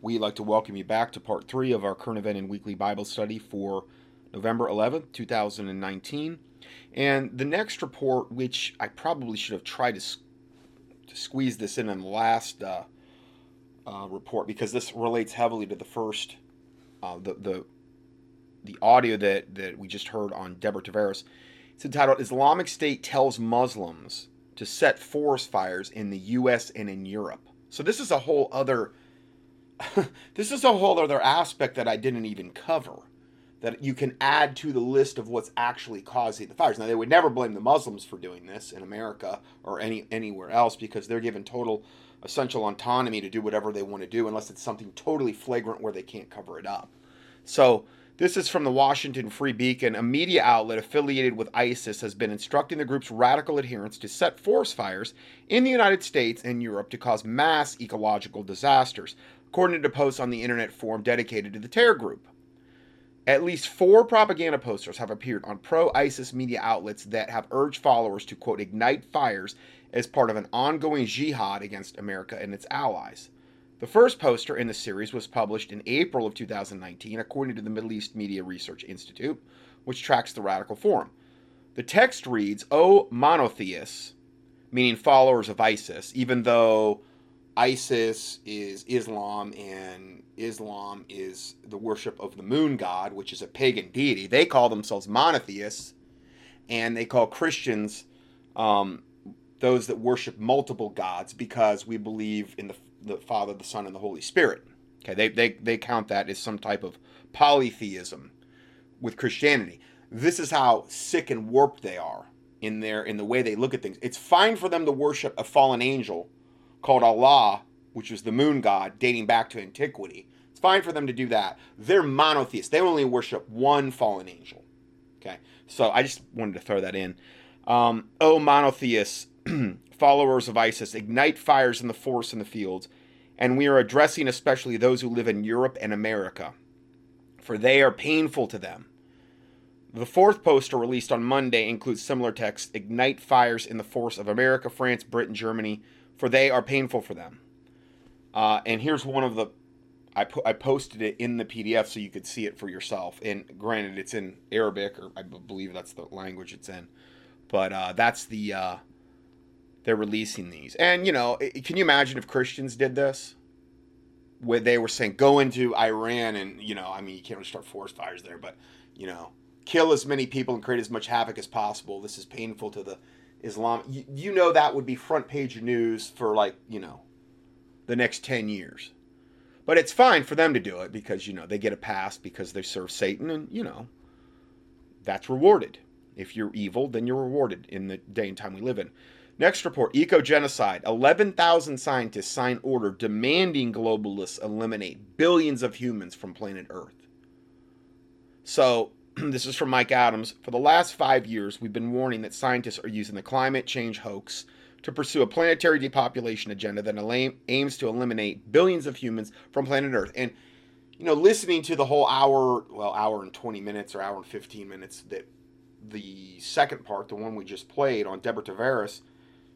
We'd like to welcome you back to part three of our current event and weekly Bible study for November 11th, 2019. And the next report, which I probably should have tried to, to squeeze this in in the last uh, uh, report because this relates heavily to the first, uh, the, the, the audio that, that we just heard on Deborah Tavares. It's entitled Islamic State Tells Muslims to Set Forest Fires in the U.S. and in Europe. So this is a whole other this is a whole other aspect that I didn't even cover that you can add to the list of what's actually causing the fires. Now they would never blame the Muslims for doing this in America or any anywhere else because they're given total essential autonomy to do whatever they want to do unless it's something totally flagrant where they can't cover it up. So this is from the Washington Free Beacon. A media outlet affiliated with ISIS has been instructing the group's radical adherents to set forest fires in the United States and Europe to cause mass ecological disasters according to posts on the internet forum dedicated to the terror group. At least four propaganda posters have appeared on pro ISIS media outlets that have urged followers to, quote, ignite fires as part of an ongoing jihad against America and its allies. The first poster in the series was published in April of 2019, according to the Middle East Media Research Institute, which tracks the Radical Forum. The text reads, O monotheists, meaning followers of ISIS, even though ISIS is Islam and Islam is the worship of the moon god, which is a pagan deity. They call themselves monotheists, and they call Christians um, those that worship multiple gods because we believe in the, the Father, the Son, and the Holy Spirit. Okay, they, they, they count that as some type of polytheism with Christianity. This is how sick and warped they are in their in the way they look at things. It's fine for them to worship a fallen angel called Allah, which was the moon god dating back to antiquity. It's fine for them to do that. They're monotheists. They only worship one fallen angel. Okay, so I just wanted to throw that in. Um, oh, monotheists, followers of ISIS, ignite fires in the forests and the fields, and we are addressing especially those who live in Europe and America, for they are painful to them. The fourth poster released on Monday includes similar text Ignite fires in the forests of America, France, Britain, Germany, for they are painful for them. Uh, and here's one of the I, I posted it in the PDF so you could see it for yourself. And granted, it's in Arabic, or I believe that's the language it's in. But uh, that's the uh, they're releasing these. And you know, can you imagine if Christians did this? Where they were saying go into Iran and you know, I mean, you can't really start forest fires there, but you know, kill as many people and create as much havoc as possible. This is painful to the Islam. You, you know that would be front page news for like you know the next 10 years. But it's fine for them to do it because, you know, they get a pass because they serve Satan and, you know, that's rewarded. If you're evil, then you're rewarded in the day and time we live in. Next report eco genocide. 11,000 scientists sign order demanding globalists eliminate billions of humans from planet Earth. So, this is from Mike Adams. For the last five years, we've been warning that scientists are using the climate change hoax to pursue a planetary depopulation agenda that aims to eliminate billions of humans from planet Earth. And, you know, listening to the whole hour, well, hour and 20 minutes or hour and 15 minutes that the second part, the one we just played on Deborah Tavares,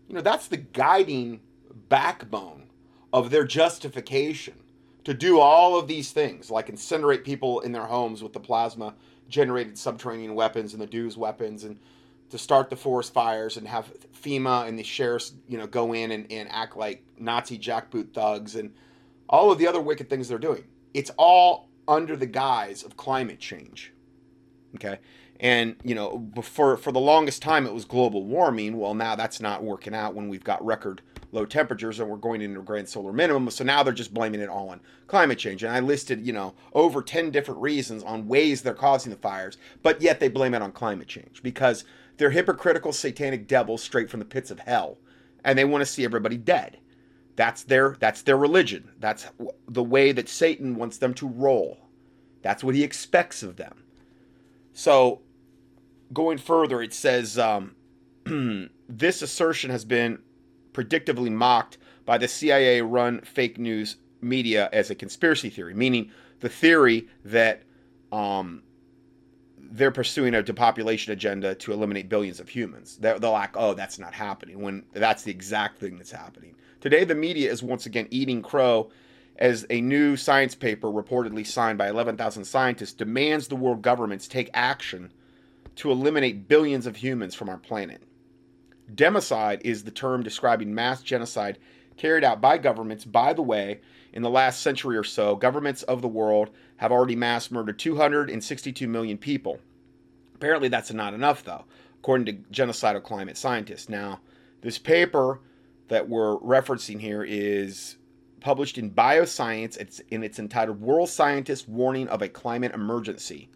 you know, that's the guiding backbone of their justification to do all of these things, like incinerate people in their homes with the plasma generated subterranean weapons and the DEWS weapons and to start the forest fires and have FEMA and the sheriffs, you know, go in and, and act like Nazi jackboot thugs and all of the other wicked things they're doing. It's all under the guise of climate change. Okay. And, you know, before, for the longest time it was global warming. Well, now that's not working out when we've got record low temperatures and we're going into a grand solar minimum. So now they're just blaming it all on climate change. And I listed, you know, over 10 different reasons on ways they're causing the fires, but yet they blame it on climate change because they're hypocritical satanic devils straight from the pits of hell, and they want to see everybody dead. That's their that's their religion. That's the way that Satan wants them to roll. That's what he expects of them. So, going further, it says um, this assertion has been predictably mocked by the CIA-run fake news media as a conspiracy theory, meaning the theory that um, they're pursuing a depopulation agenda to eliminate billions of humans. They're, they're like, oh, that's not happening, when that's the exact thing that's happening. Today, the media is once again eating crow as a new science paper reportedly signed by 11,000 scientists demands the world governments take action to eliminate billions of humans from our planet. Democide is the term describing mass genocide carried out by governments. By the way, in the last century or so, governments of the world have already mass murdered 262 million people. Apparently, that's not enough, though, according to genocidal climate scientists. Now, this paper that we're referencing here is published in Bioscience. It's and it's entitled "World Scientists Warning of a Climate Emergency."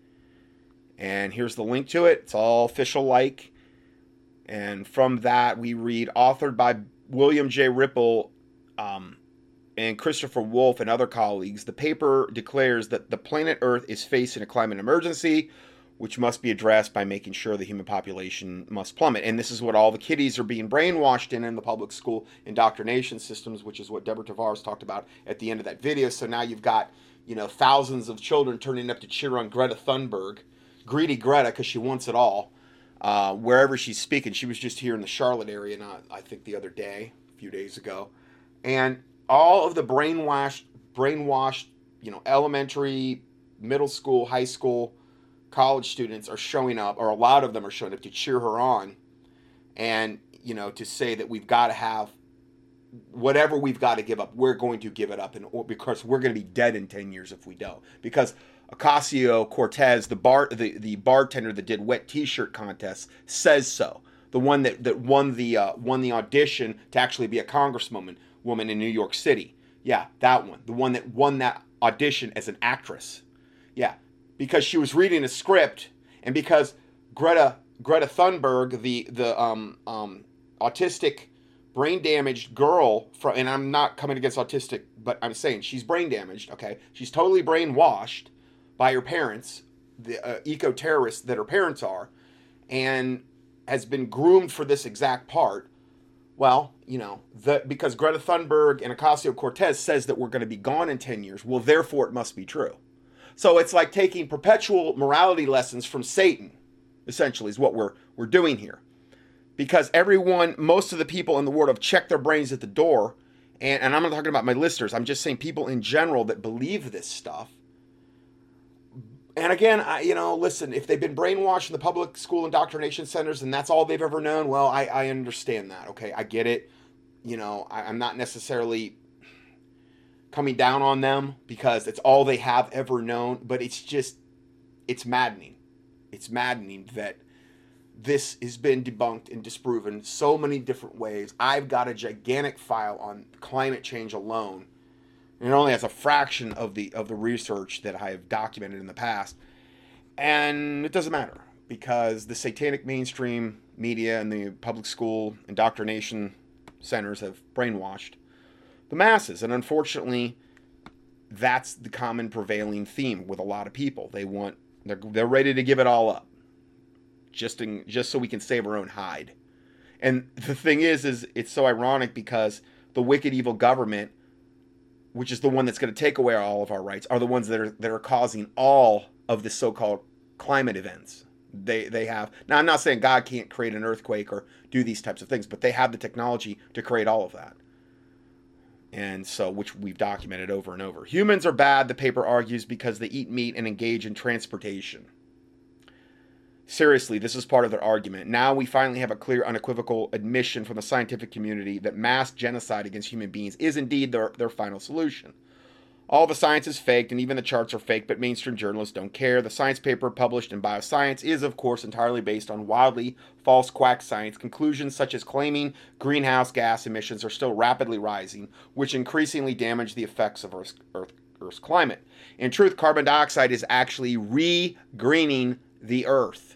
And here's the link to it. It's all official like. And from that, we read authored by William J. Ripple um, and Christopher Wolf and other colleagues. The paper declares that the planet Earth is facing a climate emergency, which must be addressed by making sure the human population must plummet. And this is what all the kiddies are being brainwashed in in the public school indoctrination systems, which is what Deborah Tavares talked about at the end of that video. So now you've got, you know, thousands of children turning up to cheer on Greta Thunberg, greedy Greta because she wants it all, uh, wherever she's speaking. She was just here in the Charlotte area, not I think the other day, a few days ago, and all of the brainwashed, brainwashed, you know, elementary, middle school, high school college students are showing up, or a lot of them are showing up to cheer her on, and you know to say that we've got to have whatever we've got to give up, we're going to give it up, and because we're going to be dead in ten years if we don't. Because Ocasio Cortez, the bar, the the bartender that did wet T-shirt contests, says so. The one that that won the uh, won the audition to actually be a congresswoman woman in New York City. Yeah, that one. The one that won that audition as an actress. Yeah, because she was reading a script and because Greta Greta Thunberg, the the um, um, autistic brain damaged girl from and I'm not coming against autistic, but I'm saying she's brain damaged, okay? She's totally brainwashed by her parents, the uh, eco terrorists that her parents are, and has been groomed for this exact part. Well, you know, the, because Greta Thunberg and Ocasio Cortez says that we're going to be gone in 10 years, well, therefore it must be true. So it's like taking perpetual morality lessons from Satan, essentially, is what we're, we're doing here. Because everyone, most of the people in the world have checked their brains at the door. And, and I'm not talking about my listeners, I'm just saying people in general that believe this stuff. And again, I, you know, listen, if they've been brainwashed in the public school indoctrination centers and that's all they've ever known, well, I, I understand that. Okay, I get it. You know, I, I'm not necessarily coming down on them because it's all they have ever known, but it's just it's maddening. It's maddening that this has been debunked and disproven so many different ways. I've got a gigantic file on climate change alone. And it only has a fraction of the of the research that I have documented in the past. And it doesn't matter because the satanic mainstream media and the public school indoctrination centers have brainwashed the masses. And unfortunately, that's the common prevailing theme with a lot of people. They want they're they're ready to give it all up. Just in, just so we can save our own hide. And the thing is is it's so ironic because the wicked evil government which is the one that's going to take away all of our rights are the ones that are that are causing all of the so-called climate events. They they have. Now I'm not saying God can't create an earthquake or do these types of things, but they have the technology to create all of that and so which we've documented over and over. Humans are bad, the paper argues, because they eat meat and engage in transportation. Seriously, this is part of their argument. Now we finally have a clear, unequivocal admission from the scientific community that mass genocide against human beings is indeed their, their final solution. All the science is faked, and even the charts are fake, but mainstream journalists don't care. The science paper published in Bioscience is, of course, entirely based on wildly false quack science. Conclusions such as claiming greenhouse gas emissions are still rapidly rising, which increasingly damage the effects of Earth's, Earth, Earth's climate. In truth, carbon dioxide is actually re greening the Earth.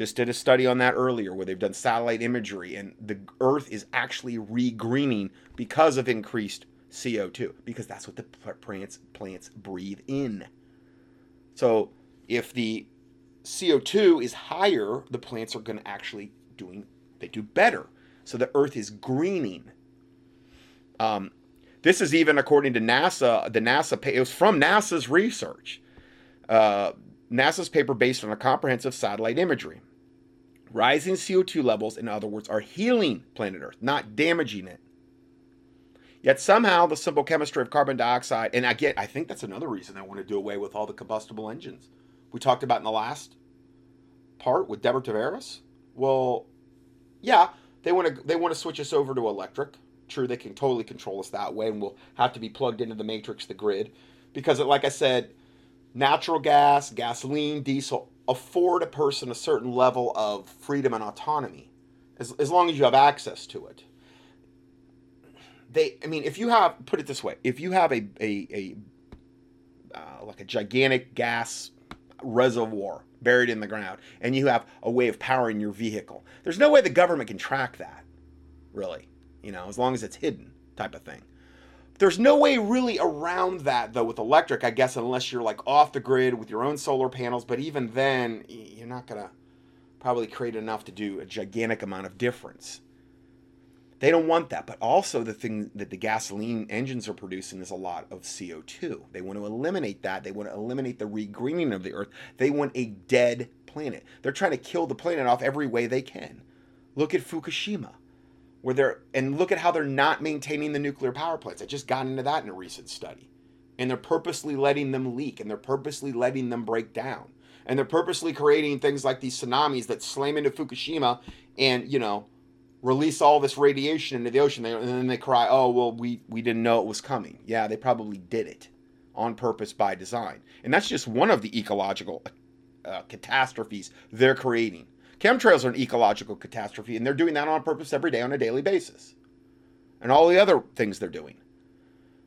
Just did a study on that earlier where they've done satellite imagery, and the Earth is actually regreening because of increased CO2 because that's what the plants plants breathe in. So if the CO2 is higher, the plants are going to actually doing they do better. So the earth is greening. Um, this is even according to NASA. The NASA it was from NASA's research. Uh, NASA's paper based on a comprehensive satellite imagery. Rising CO2 levels, in other words, are healing planet Earth, not damaging it. Yet somehow the simple chemistry of carbon dioxide, and I get, I think that's another reason they want to do away with all the combustible engines we talked about in the last part with Deborah Tavares. Well, yeah, they want to they want to switch us over to electric. True, they can totally control us that way, and we'll have to be plugged into the matrix, the grid, because, like I said, natural gas, gasoline, diesel afford a person a certain level of freedom and autonomy, as as long as you have access to it. They i mean if you have put it this way if you have a a, a uh, like a gigantic gas reservoir buried in the ground and you have a way of powering your vehicle there's no way the government can track that really you know as long as it's hidden type of thing there's no way really around that though with electric i guess unless you're like off the grid with your own solar panels but even then you're not to probably create enough to do a gigantic amount of difference they don't want that. But also, the thing that the gasoline engines are producing is a lot of CO2. They want to eliminate that. They want to eliminate the regreening of the earth. They want a dead planet. They're trying to kill the planet off every way they can. Look at Fukushima, where they're, and look at how they're not maintaining the nuclear power plants. I just got into that in a recent study. And they're purposely letting them leak and they're purposely letting them break down. And they're purposely creating things like these tsunamis that slam into Fukushima and, you know, release all this radiation into the ocean and then they cry oh well we we didn't know it was coming yeah they probably did it on purpose by design and that's just one of the ecological uh, catastrophes they're creating chemtrails are an ecological catastrophe and they're doing that on purpose every day on a daily basis. And all the other things they're doing.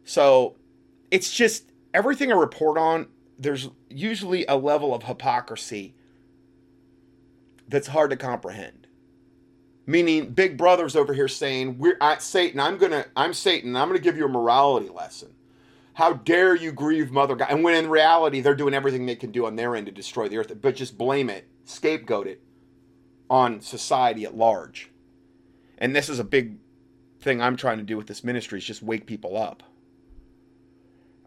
So it's just everything i report on there's usually a level of hypocrisy that's hard to comprehend. Meaning big brother's over here saying we're at satan i'm gonna i'm satan i'm gonna give you a morality lesson. How dare you grieve mother god and when in reality they're doing everything they can do on their end to destroy the earth but just blame it scapegoat it on society at large and this is a big thing i'm trying to do with this ministry is just wake people up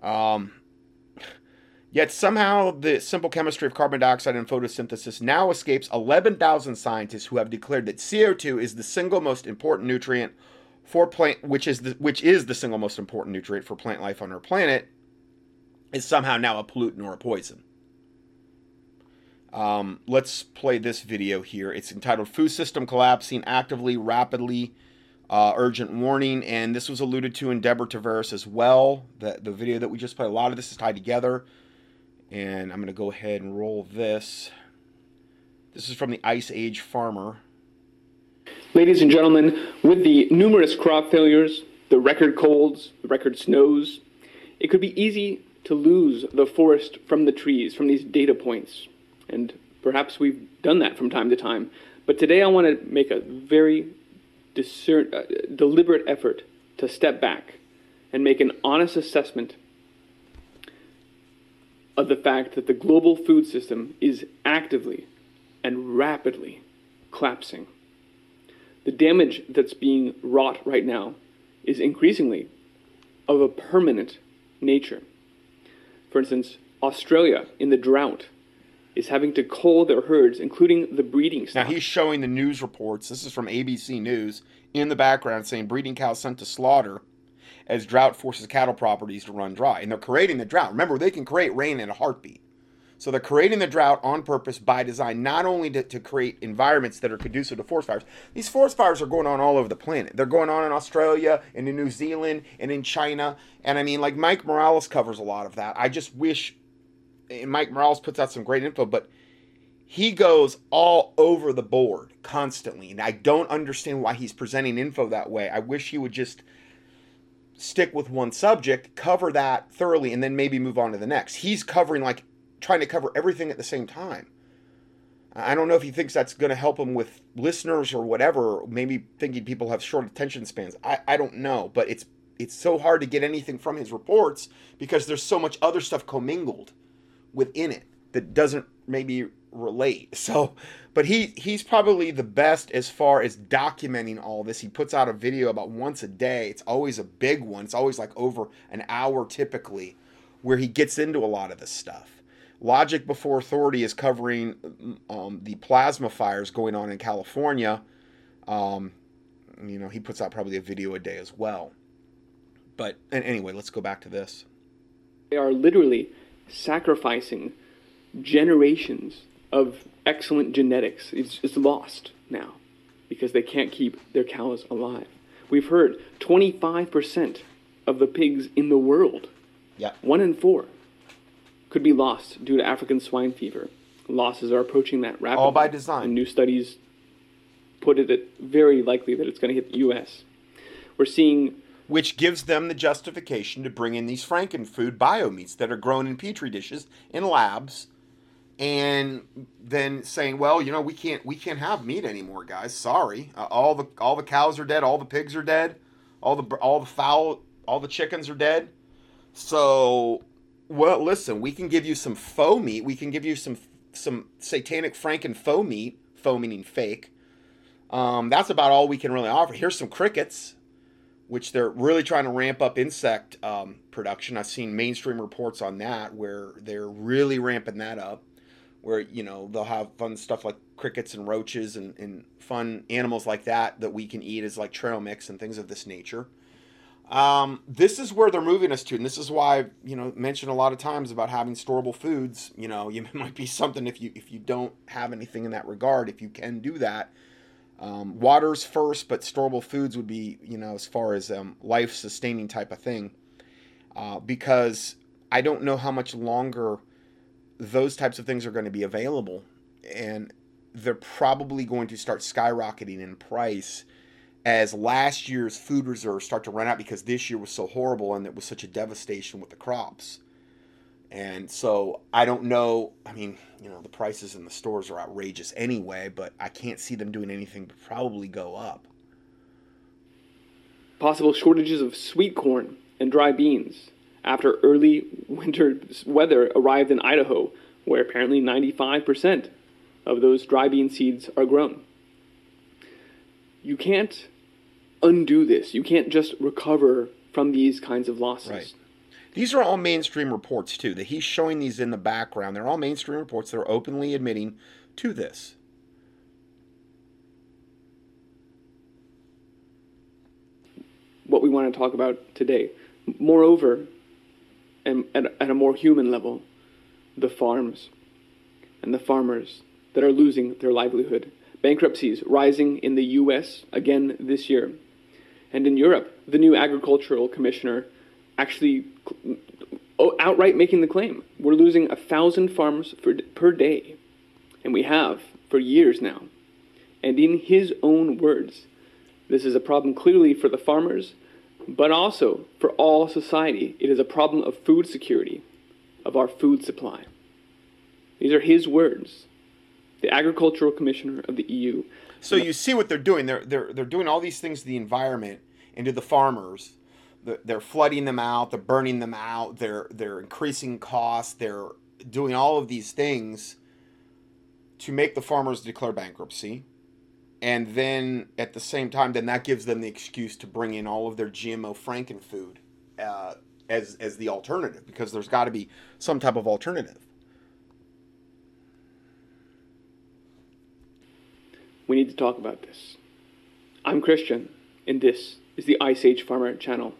um Yet somehow the simple chemistry of carbon dioxide and photosynthesis now escapes 11,000 scientists who have declared that CO2 is the single most important nutrient for plant which is the which is the single most important nutrient for plant life on our planet is somehow now a pollutant or a poison. Um, let's play this video here. It's entitled "Food System Collapsing Actively, Rapidly, uh, Urgent Warning," and this was alluded to in Deborah Tavares as well. The the video that we just played, a lot of this is tied together. And I'm going to go ahead and roll this. This is from the Ice Age Farmer. Ladies and gentlemen, with the numerous crop failures, the record colds, the record snows, it could be easy to lose the forest from the trees, from these data points. And perhaps we've done that from time to time. But today I want to make a very discern, uh, deliberate effort to step back and make an honest assessment of the fact that the global food system is actively and rapidly collapsing. The damage that's being wrought right now is increasingly of a permanent nature. For instance, Australia in the drought is having to cull their herds, including the breeding stock. Now he's showing the news reports. This is from ABC News in the background saying breeding cows sent to slaughter as drought forces cattle properties to run dry. And they're creating the drought. Remember, they can create rain in a heartbeat. So they're creating the drought on purpose by design, not only to, to create environments that are conducive to forest fires. These forest fires are going on all over the planet. They're going on in Australia and in New Zealand and in China. And I mean, like Mike Morales covers a lot of that. I just wish, and Mike Morales puts out some great info, but he goes all over the board constantly. And I don't understand why he's presenting info that way. I wish he would just stick with one subject, cover that thoroughly, and then maybe move on to the next. He's covering like trying to cover everything at the same time. I don't know if he thinks that's going to help him with listeners or whatever. Maybe thinking people have short attention spans. I, I don't know, but it's it's so hard to get anything from his reports because there's so much other stuff commingled within it that doesn't maybe relate. So, but he he's probably the best as far as documenting all this. He puts out a video about once a day. It's always a big one. It's always like over an hour typically where he gets into a lot of this stuff. Logic Before Authority is covering um, the plasma fires going on in California. Um, you know, he puts out probably a video a day as well. But and anyway, let's go back to this. They are literally sacrificing generations of excellent genetics. It's, it's lost now because they can't keep their cows alive. We've heard 25% of the pigs in the world, Yeah. one in four, could be lost due to African swine fever. Losses are approaching that rapidly. All by design. And new studies put it at very likely that it's going to hit the U.S. We're seeing Which gives them the justification to bring in these frankenfood biomeats that are grown in petri dishes in labs, and then saying, "Well, you know, we can't we can't have meat anymore, guys. Sorry, uh, all the all the cows are dead, all the pigs are dead, all the all the fowl, all the chickens are dead. So, well, listen, we can give you some faux meat. We can give you some some satanic franken faux meat. Faux meaning fake. Um, that's about all we can really offer. Here's some crickets." Which they're really trying to ramp up insect um, production. I've seen mainstream reports on that where they're really ramping that up. Where you know they'll have fun stuff like crickets and roaches and, and fun animals like that that we can eat as like trail mix and things of this nature. Um, this is where they're moving us to, and this is why I've, you know mentioned a lot of times about having storable foods. You know, you might be something if you if you don't have anything in that regard. If you can do that, um, water's first, but storable foods would be, you know, as far as um, life sustaining type of thing. Uh, because I don't know how much longer those types of things are going to be available. And they're probably going to start skyrocketing in price as last year's food reserves start to run out because this year was so horrible and it was such a devastation with the crops. And so I don't know. I mean, you know, the prices in the stores are outrageous anyway, but I can't see them doing anything but probably go up. possible shortages of sweet corn and dry beans after early winter weather arrived in Idaho, where apparently 95% of those dry bean seeds are grown. You can't undo this. You can't just recover from these kinds of losses. Right. These are all mainstream reports too. That he's showing these in the background. They're all mainstream reports. They're openly admitting to this. what we want to talk about today. Moreover, and at, at a more human level, the farms and the farmers that are losing their livelihood. Bankruptcies rising in the US again this year. And in Europe, the new agricultural commissioner actually oh, outright making the claim we're losing a thousand farms for, per day. And we have for years now. And in his own words, this is a problem clearly for the farmers, but also for all society. It is a problem of food security, of our food supply. These are his words. The agricultural commissioner of the EU. So you see what they're doing. They're they're they're doing all these things to the environment and to the farmers. They're- flooding them out. They're burning them out. They're they're increasing costs. They're doing all of these things to make the farmers declare bankruptcy. And then at the same time, then that gives them the excuse to bring in all of their GMO frankenfood uh, as as the alternative because there's got to be some type of alternative. We need to talk about this. I'm Christian, and this is the Ice Age Farmer channel.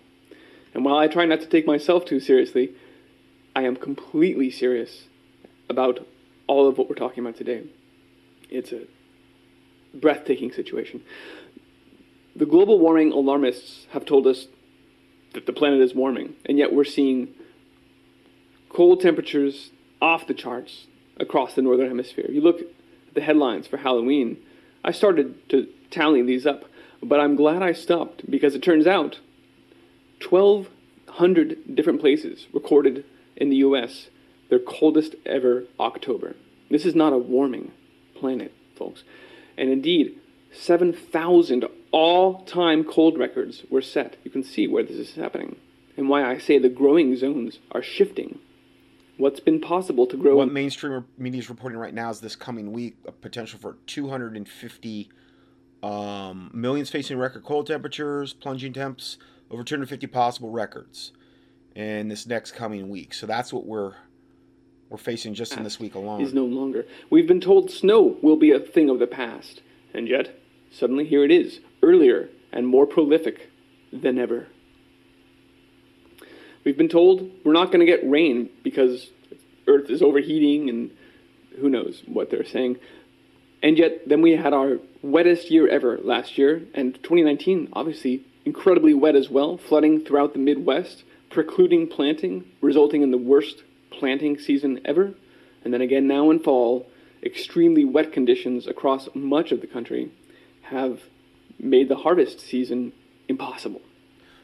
And while I try not to take myself too seriously, I am completely serious about all of what we're talking about today. It's a breathtaking situation. The global warming alarmists have told us that the planet is warming, and yet we're seeing cold temperatures off the charts across the northern hemisphere. You look at the headlines for Halloween. I started to tally these up, but I'm glad I stopped because it turns out 1,200 different places recorded in the US their coldest ever October. This is not a warming planet, folks. And indeed, 7,000 all time cold records were set. You can see where this is happening and why I say the growing zones are shifting. What's been possible to grow What mainstream media is reporting right now is this coming week a potential for 250 um, millions facing record cold temperatures, plunging temps, over 250 possible records in this next coming week. So that's what we're we're facing just in this week alone. is no longer. We've been told snow will be a thing of the past, and yet, suddenly here it is, earlier and more prolific than ever. We've been told we're not going to get rain because Earth is overheating and who knows what they're saying. And yet, then we had our wettest year ever last year, and 2019, obviously, incredibly wet as well, flooding throughout the Midwest, precluding planting, resulting in the worst planting season ever. And then again, now in fall, extremely wet conditions across much of the country have made the harvest season impossible.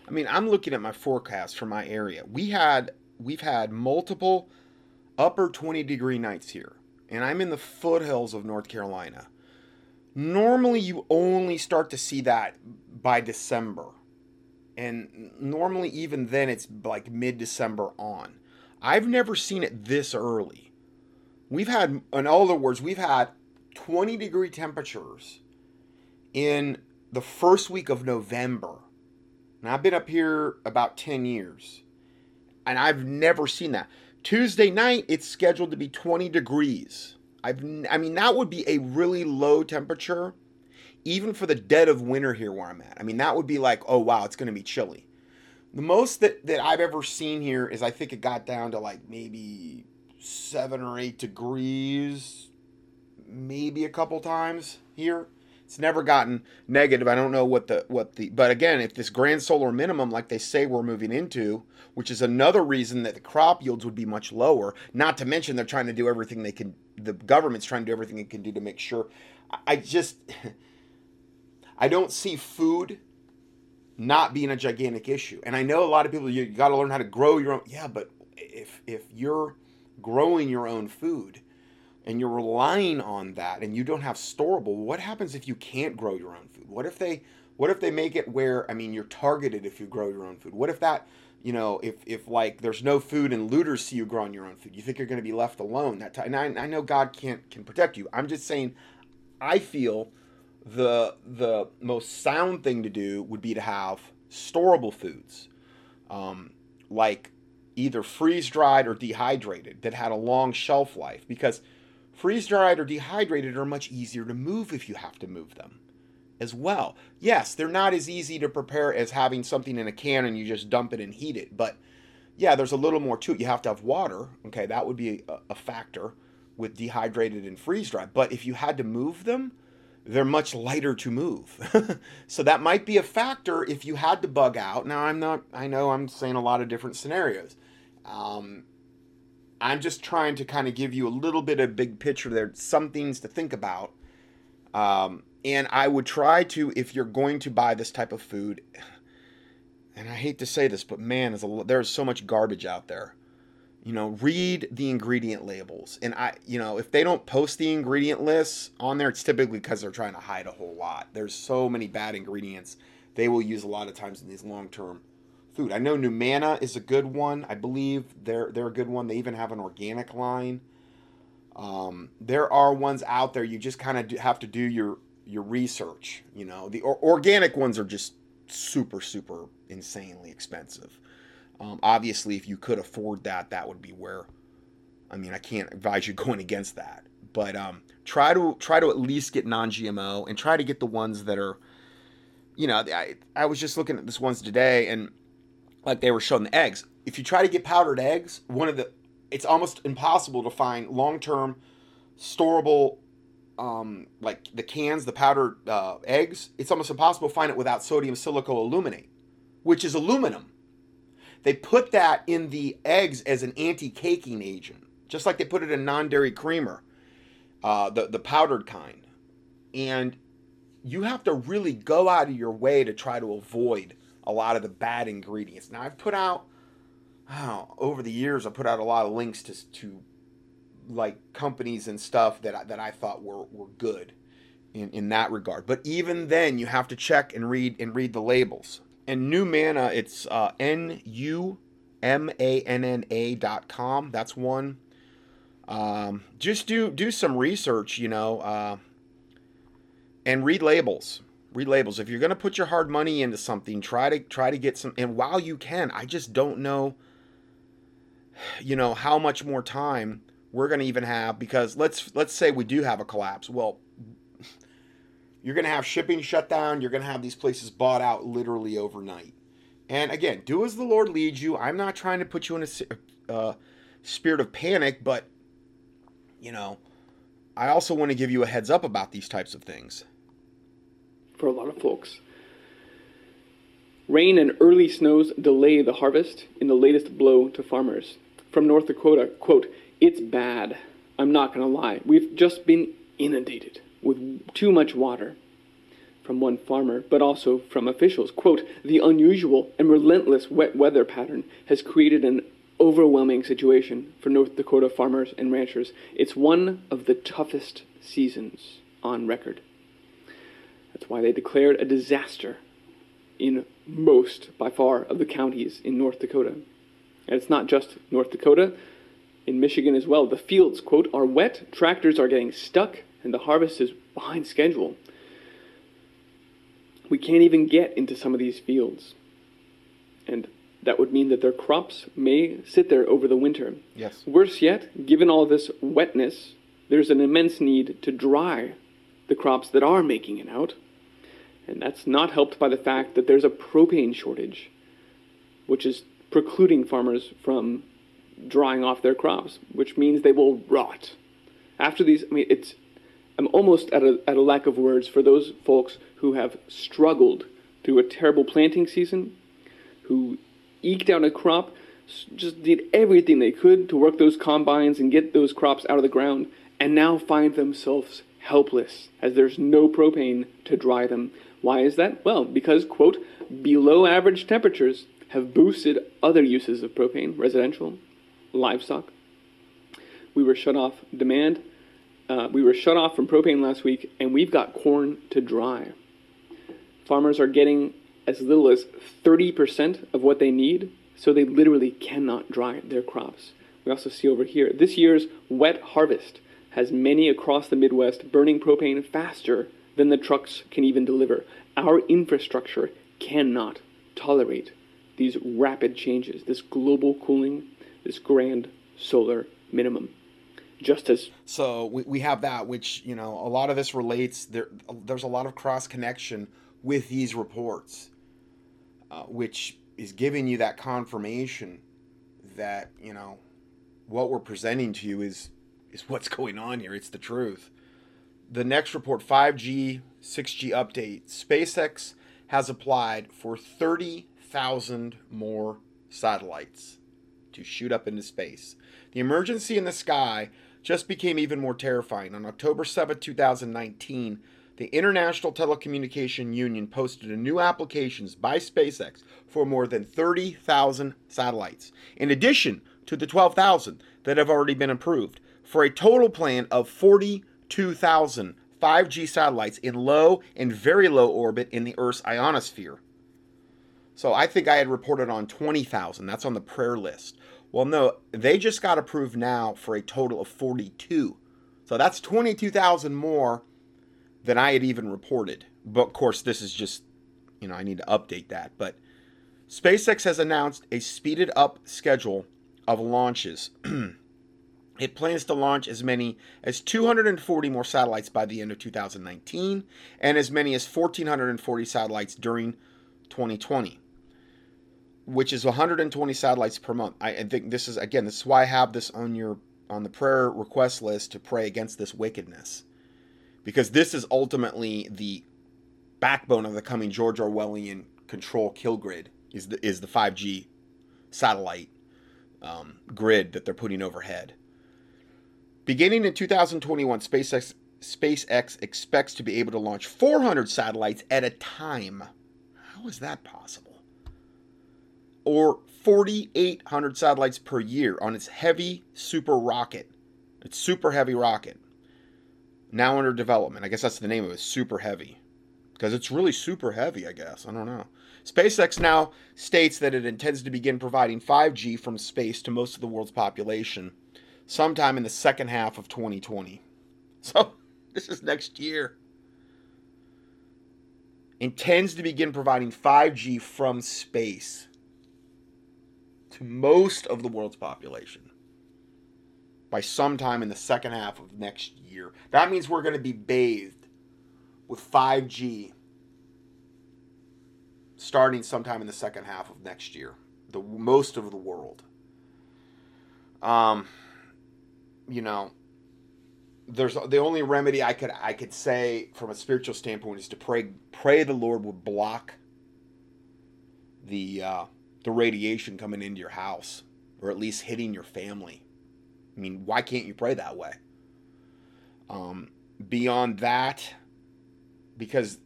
I mean, I'm looking at my forecast for my area. We had we've had multiple upper 20 degree nights here, and I'm in the foothills of North Carolina. Normally, you only start to see that by December, and normally even then it's like mid December on. I've never seen it this early. We've had, in other words, we've had 20 degree temperatures in the first week of November. And I've been up here about 10 years. And I've never seen that. Tuesday night, it's scheduled to be 20 degrees. I've, I mean, that would be a really low temperature, even for the dead of winter here where I'm at. I mean, that would be like, oh, wow, it's going to be chilly. The most that, that I've ever seen here is I think it got down to like maybe seven or eight degrees, maybe a couple times here. It's never gotten negative. I don't know what the what the but again, if this grand solar minimum like they say we're moving into, which is another reason that the crop yields would be much lower, not to mention they're trying to do everything they can the government's trying to do everything it can do to make sure I just I don't see food not being a gigantic issue. And I know a lot of people you got to learn how to grow your own yeah, but if if you're growing your own food, and you're relying on that and you don't have storable what happens if you can't grow your own food? What if they what if they make it where i mean you're targeted if you grow your own food. What if that you know if if like there's no food and looters see you growing your own food you think you're going to be left alone? That time and I, I know god can't can protect you. I'm just saying i feel the the most sound thing to do would be to have storable foods um, like either freeze dried or dehydrated that had a long shelf life because Freeze dried or dehydrated are much easier to move if you have to move them as well. Yes, they're not as easy to prepare as having something in a can and you just dump it and heat it, but yeah, there's a little more to it. You have to have water. Okay, that would be a, a factor with dehydrated and freeze dried. But if you had to move them, they're much lighter to move. so that might be a factor if you had to bug out. Now, I'm not, I know I'm saying a lot of different scenarios. Um, I'm just trying to kind of give you a little bit of big picture there, some things to think about. Um, and I would try to, if you're going to buy this type of food, and I hate to say this, but man, there's, a, there's so much garbage out there. You know, read the ingredient labels. And I, you know, if they don't post the ingredient lists on there, it's typically because they're trying to hide a whole lot. There's so many bad ingredients they will use a lot of times in these long term food. I know Numanna is a good one. I believe they're they're a good one. They even have an organic line. Um, there are ones out there. You just kind of have to do your your research. You know, the or- organic ones are just super super insanely expensive. Um, obviously, if you could afford that, that would be where. I mean, I can't advise you going against that, but um, try to try to at least get non-GMO and try to get the ones that are you know, I, I was just looking at this ones today, and like they were showing the eggs. If you try to get powdered eggs, one of the it's almost impossible to find long term storable um, like the cans, the powdered uh, eggs. It's almost impossible to find it without sodium silicoaluminate, which is aluminum. They put that in the eggs as an anti-caking agent, just like they put it in non-dairy creamer, uh, the the powdered kind, and you have to really go out of your way to try to avoid a lot of the bad ingredients. Now I've put out oh, over the years I put out a lot of links to to like companies and stuff that I, that I thought were were good in in that regard. But even then you have to check and read and read the labels. And Numanna, it's uh, N U M A N N A dot com. That's one. Um, just do do some research, you know, uh, and read labels read labels. If you're going to put your hard money into something, try to try to get some. And while you can, I just don't know, you know, how much more time we're going to even have because let's let's say we do have a collapse. Well, you're going to have shipping shut down. You're going to have these places bought out literally overnight. And again, do as the Lord leads you. I'm not trying to put you in a uh, spirit of panic, but you know, I also want to give you a heads up about these types of things. For a lot of folks, rain and early snows delay the harvest in the latest blow to farmers. From North Dakota, quote, it's bad. I'm not going to lie. We've just been inundated with too much water. From one farmer, but also from officials. Quote, the unusual and relentless wet weather pattern has created an overwhelming situation for North Dakota farmers and ranchers. It's one of the toughest seasons on record. That's why they declared a disaster in most, by far, of the counties in North Dakota. And it's not just North Dakota, in Michigan as well. The fields, quote, are wet, tractors are getting stuck, and the harvest is behind schedule. We can't even get into some of these fields. And that would mean that their crops may sit there over the winter. Yes. Worse yet, given all this wetness, there's an immense need to dry the crops that are making it out. And that's not helped by the fact that there's a propane shortage, which is precluding farmers from drying off their crops, which means they will rot. After these, I mean, it's, I'm almost at a, at a lack of words for those folks who have struggled through a terrible planting season, who eked out a crop, just did everything they could to work those combines and get those crops out of the ground, and now find themselves helpless as there's no propane to dry them. Why is that? Well, because, quote, below average temperatures have boosted other uses of propane, residential, livestock. We were shut off demand. Uh, we were shut off from propane last week, and we've got corn to dry. Farmers are getting as little as 30% of what they need, so they literally cannot dry their crops. We also see over here this year's wet harvest has many across the Midwest burning propane faster than the trucks can even deliver. Our infrastructure cannot tolerate these rapid changes, this global cooling, this grand solar minimum. Just as so, we, we have that, which you know, a lot of this relates. There, there's a lot of cross connection with these reports uh, which is giving you that confirmation that you know what we're presenting to you is is what's going on here. It's the truth. The next report, 5G, 6G update. SpaceX has applied for 30,000 more satellites to shoot up into space. The emergency in the sky just became even more terrifying. On October 7, 2019, the International Telecommunication Union posted a new applications by SpaceX for more than 30,000 satellites, in addition to the 12,000 that have already been approved, for a total plan of 42,000 5G satellites in low and very low orbit in the Earth's ionosphere. So I think I had reported on 20,000. That's on the prayer list. Well, no, they just got approved now for a total of 42. So that's 22,000 more than I had even reported. But of course, this is just, you know, I need to update that. But SpaceX has announced a speeded up schedule of launches. it plans to launch as many as 240 more satellites by the end of 2019 and as many as 1,440 satellites during 2020 which is 120 satellites per month. I, think this is again, this is why I have this on your on the prayer request list to pray against this wickedness because this is ultimately the backbone of the coming George Orwellian control kill grid is the is the 5G satellite um, grid that they're putting overhead. Beginning in 2021, SpaceX SpaceX expects to be able to launch 400 satellites at a time. How is that possible? Or 4,800 satellites per year on its heavy super rocket. Its super heavy rocket now under development. I guess that's the name of it, Super Heavy. Because it's really super heavy, I guess. I don't know. SpaceX now states that it intends to begin providing 5G from space to most of the world's population sometime in the second half of 2020. So, this is next year. Intends to begin providing 5G from space to most of the world's population by sometime in the second half of next year. That means we're going to be bathed with 5G starting sometime in the second half of next year. The most of the world. Um, you know, there's the only remedy I could I could say from a spiritual standpoint is to pray pray the Lord would block the uh, the radiation coming into your house or at least hitting your family. I mean, why can't you pray that way? Um, beyond that, because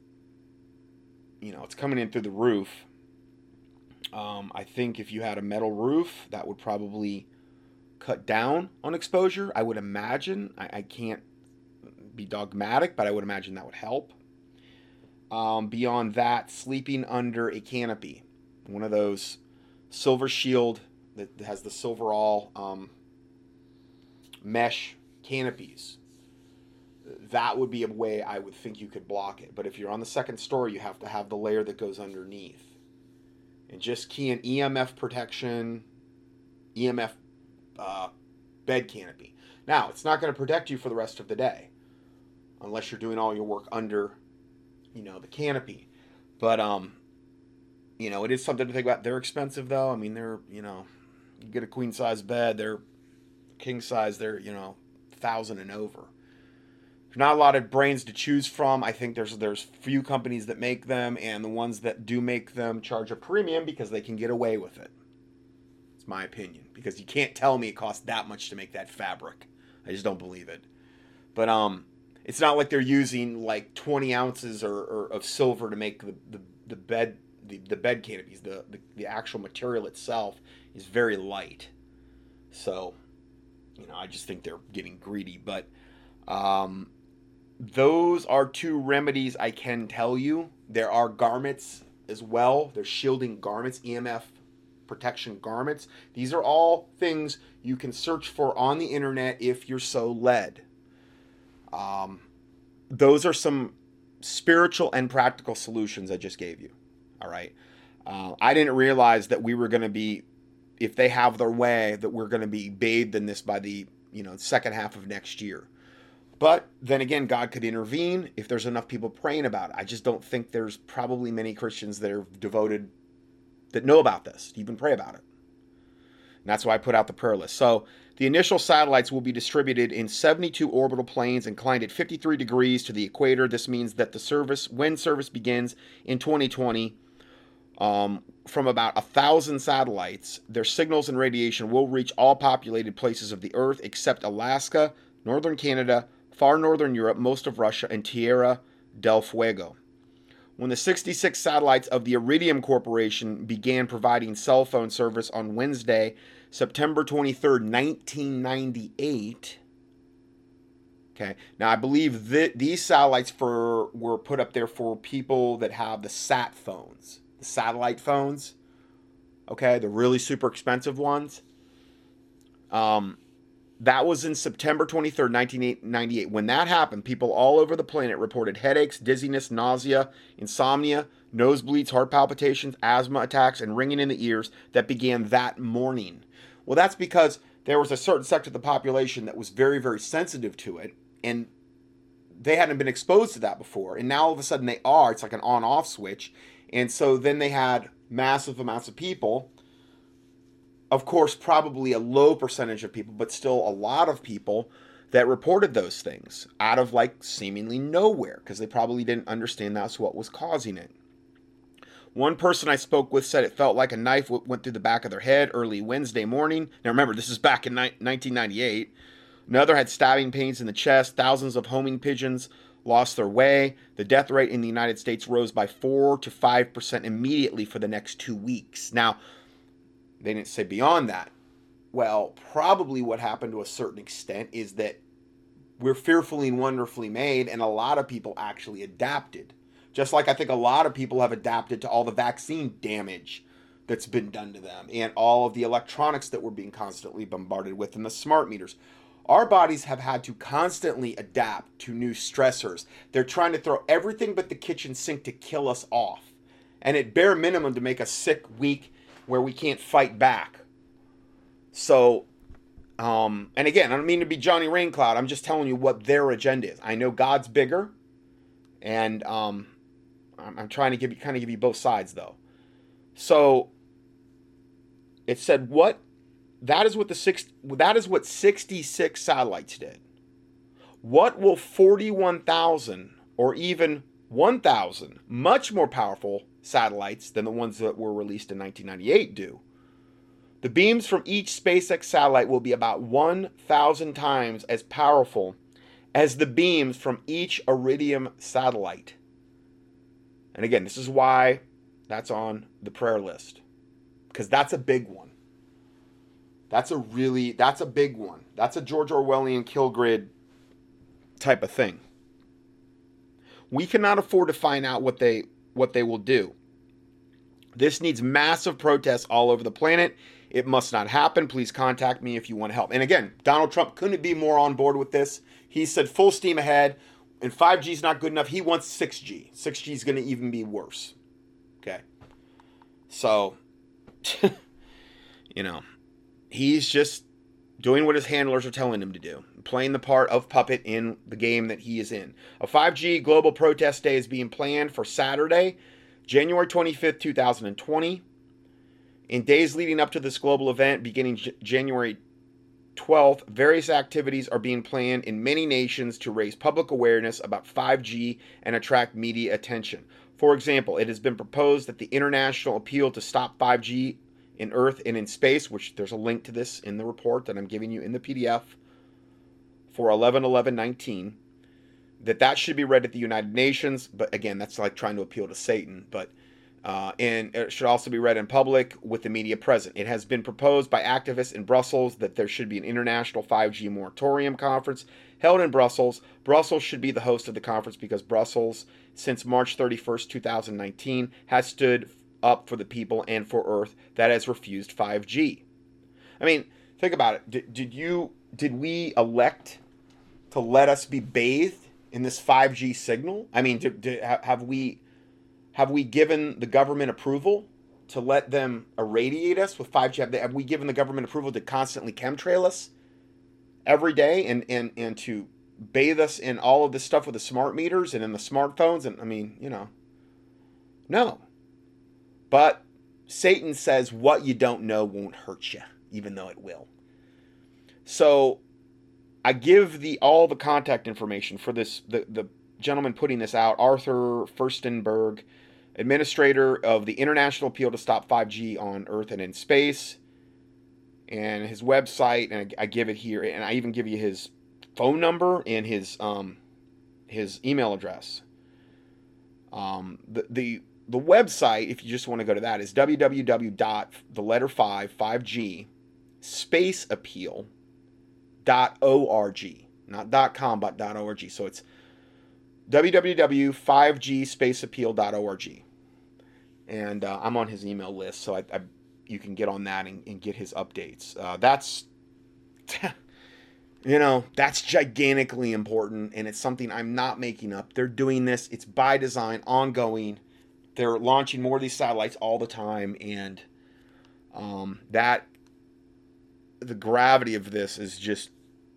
you know it's coming in through the roof. Um, I think if you had a metal roof, that would probably cut down on exposure. I would imagine. I, I can't be dogmatic, but I would imagine that would help. Um, beyond that, sleeping under a canopy, one of those silver shield that has the silver all um, mesh canopies. That would be a way I would think you could block it. But if you're on the second story, you have to have the layer that goes underneath. And just key in EMF protection, EMF uh, bed canopy. Now, it's not going to protect you for the rest of the day unless you're doing all your work under, you know, the canopy. But um, you know, it is something to think about. They're expensive though. I mean, they're you know, you get a queen size bed, they're king size, they're you know, thousand and over. There's not a lot of brains to choose from. I think there's there's few companies that make them, and the ones that do make them charge a premium because they can get away with it. It's my opinion because you can't tell me it costs that much to make that fabric. I just don't believe it. But um, it's not like they're using like 20 ounces or, or of silver to make the, the, the bed the, the bed canopies. The, the the actual material itself is very light. So, you know, I just think they're getting greedy. But um, those are two remedies I can tell you. There are garments as well. There's shielding garments, EMF protection garments. These are all things you can search for on the internet if you're so led. Um, those are some spiritual and practical solutions I just gave you. All right. Uh, I didn't realize that we were going to be, if they have their way, that we're going to be bathed in this by the you know second half of next year. But then again, God could intervene if there's enough people praying about it. I just don't think there's probably many Christians that are devoted that know about this, even pray about it. And that's why I put out the prayer list. So the initial satellites will be distributed in 72 orbital planes inclined at 53 degrees to the equator. This means that the service, when service begins in 2020, um, from about a thousand satellites, their signals and radiation will reach all populated places of the Earth except Alaska, northern Canada, far northern Europe, most of Russia, and Tierra del Fuego. When the 66 satellites of the Iridium Corporation began providing cell phone service on Wednesday, September 23rd, 1998. Okay. Now I believe that these satellites for were put up there for people that have the sat phones, the satellite phones. Okay, the really super expensive ones. Um, that was in September 23rd, 1998. When that happened, people all over the planet reported headaches, dizziness, nausea, insomnia, nosebleeds, heart palpitations, asthma attacks, and ringing in the ears that began that morning. Well, that's because there was a certain sector of the population that was very, very sensitive to it, and they hadn't been exposed to that before. And now all of a sudden they are. It's like an on off switch. And so then they had massive amounts of people of course, probably a low percentage of people, but still a lot of people that reported those things out of like seemingly nowhere because they probably didn't understand that's what was causing it. One person I spoke with said it felt like a knife went through the back of their head early Wednesday morning. Now remember, this is back in 1998. Another had stabbing pains in the chest. Thousands of homing pigeons lost their way. The death rate in the United States rose by 4 to 5% immediately for the next two weeks. Now, they didn't say beyond that. Well, probably what happened to a certain extent is that we're fearfully and wonderfully made, and a lot of people actually adapted. Just like I think a lot of people have adapted to all the vaccine damage that's been done to them and all of the electronics that we're being constantly bombarded with and the smart meters. Our bodies have had to constantly adapt to new stressors. They're trying to throw everything but the kitchen sink to kill us off. And at bare minimum, to make us sick, weak, where we can't fight back. So, um, and again, I don't mean to be Johnny Raincloud. I'm just telling you what their agenda is. I know God's bigger, and um, I'm, I'm trying to give you kind of give you both sides though. So it said what that is what the six that is what 66 satellites did. What will 41,000 or even 1,000 much more powerful satellites than the ones that were released in 1998 do? The beams from each SpaceX satellite will be about 1,000 times as powerful as the beams from each Iridium satellite. And again, this is why that's on the prayer list because that's a big one. That's a really that's a big one. That's a George Orwellian kill grid type of thing. We cannot afford to find out what they what they will do. This needs massive protests all over the planet. It must not happen. Please contact me if you want to help. And again, Donald Trump couldn't be more on board with this. He said full steam ahead, and 5G is not good enough. He wants 6G. 6G is going to even be worse. Okay. So, you know, he's just doing what his handlers are telling him to do, playing the part of puppet in the game that he is in. A 5G global protest day is being planned for Saturday, January 25th, 2020. In days leading up to this global event, beginning J- January 12th, various activities are being planned in many nations to raise public awareness about 5G and attract media attention. For example, it has been proposed that the international appeal to stop 5G in Earth and in space, which there's a link to this in the report that I'm giving you in the PDF for 11 11 19, that that should be read at the United Nations. But again, that's like trying to appeal to Satan. But uh, and it should also be read in public with the media present. It has been proposed by activists in Brussels that there should be an international 5G moratorium conference held in Brussels. Brussels should be the host of the conference because Brussels, since March 31st, 2019, has stood up for the people and for Earth that has refused 5G. I mean, think about it. Did, did you did we elect to let us be bathed in this 5G signal? I mean, did, did, have we have we given the government approval to let them irradiate us with 5G? Have, they, have we given the government approval to constantly chemtrail us every day and, and, and to bathe us in all of this stuff with the smart meters and in the smartphones? And I mean, you know, no. But Satan says what you don't know won't hurt you, even though it will. So I give the all the contact information for this the, the gentleman putting this out, Arthur Firstenberg, administrator of the International Appeal to Stop 5G on Earth and in Space, and his website, and I, give it here, and I even give you his phone number and his um, his email address. Um, the the the website, if you just want to go to that, is www. the letter five five G space appeal dot org, not dot com, but dot org. So it's www.5gspaceappeal.org and uh, I'm on his email list, so I, I you can get on that and, and get his updates. Uh, that's you know that's gigantically important, and it's something I'm not making up. They're doing this; it's by design, ongoing. They're launching more of these satellites all the time, and um, that the gravity of this is just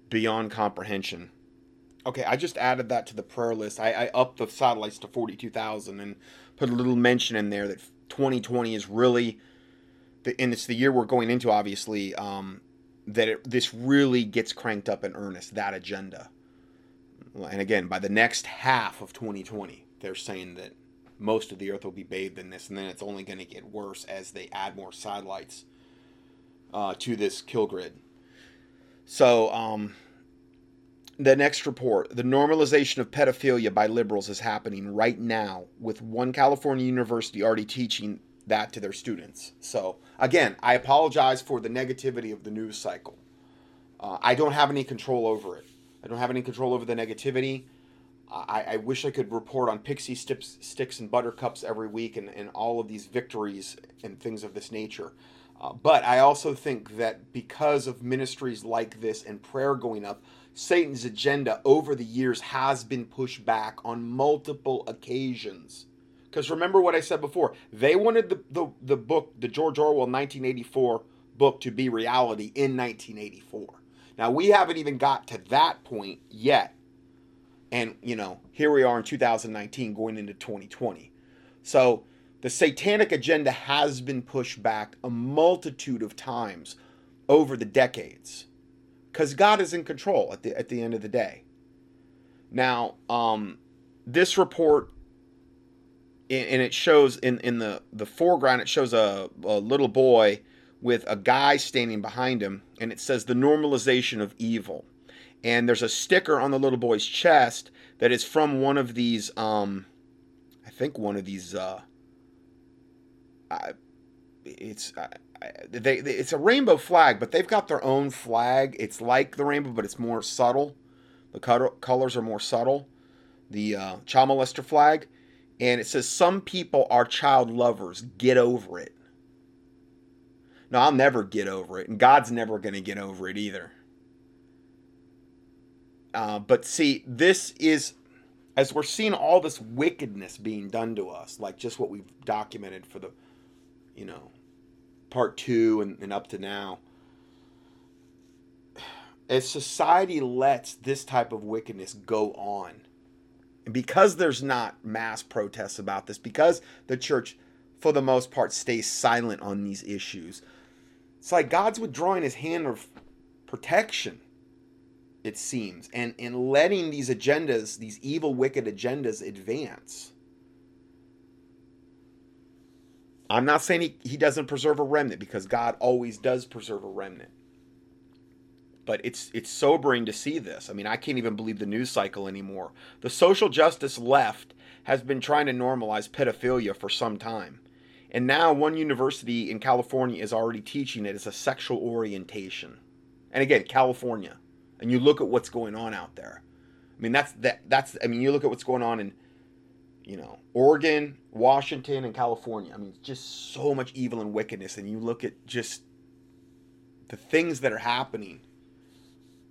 beyond comprehension. Okay, I just added that to the prayer list. I, I upped the satellites to 42,000 and put a little mention in there that 2020 is really, and it's the year we're going into, obviously, um, that it, this really gets cranked up in earnest, that agenda. And again, by the next half of 2020, they're saying that most of the Earth will be bathed in this, and then it's only going to get worse as they add more satellites uh, to this kill grid. So, um, the next report the normalization of pedophilia by liberals is happening right now with one california university already teaching that to their students. So again i apologize for the negativity of the news cycle. Uh, i don't have any control over it. I don't have any control over the negativity I, I wish I could report on pixie sticks, sticks and buttercups every week and, and all of these victories and things of this nature. Uh, but I also think that because of ministries like this and prayer going up, Satan's agenda over the years has been pushed back on multiple occasions. Because remember what I said before, they wanted the, the, the book, the George Orwell 1984 book, to be reality in 1984. Now, we haven't even got to that point yet. And, you know, here we are in 2019 going into 2020. So The satanic agenda has been pushed back a multitude of times over the decades because God is in control at the, at the end of the day. Now, um, this report, and it shows in, in the, the foreground, it shows a, a little boy with a guy standing behind him, and it says the normalization of evil. And there's a sticker on the little boy's chest that is from one of these, um, I think one of these, uh, I, it's I, they, they, it's a rainbow flag, but they've got their own flag. It's like the rainbow, but it's more subtle. The colors are more subtle. The uh, child molester flag, and it says some people are child lovers. Get over it. No, I'll never get over it, and God's never going to get over it either. Uh, but see, this is as we're seeing all this wickedness being done to us, like just what we've documented for the, you know, part two and, and up to now. As society lets this type of wickedness go on, and because there's not mass protests about this, because the church, for the most part, stays silent on these issues, it's like God's withdrawing his hand of protection, it seems, and, and letting these agendas, these evil, wicked agendas, advance. I'm not saying he, he doesn't preserve a remnant because God always does preserve a remnant. But it's it's sobering to see this. I mean, I can't even believe the news cycle anymore. The social justice left has been trying to normalize pedophilia for some time. And now one university in California is already teaching it as a sexual orientation. And again, California. And you look at what's going on out there. I mean, that's that that's I mean, you look at what's going on in you know, Oregon, Washington, and California. I mean, it's just so much evil and wickedness. And you look at just the things that are happening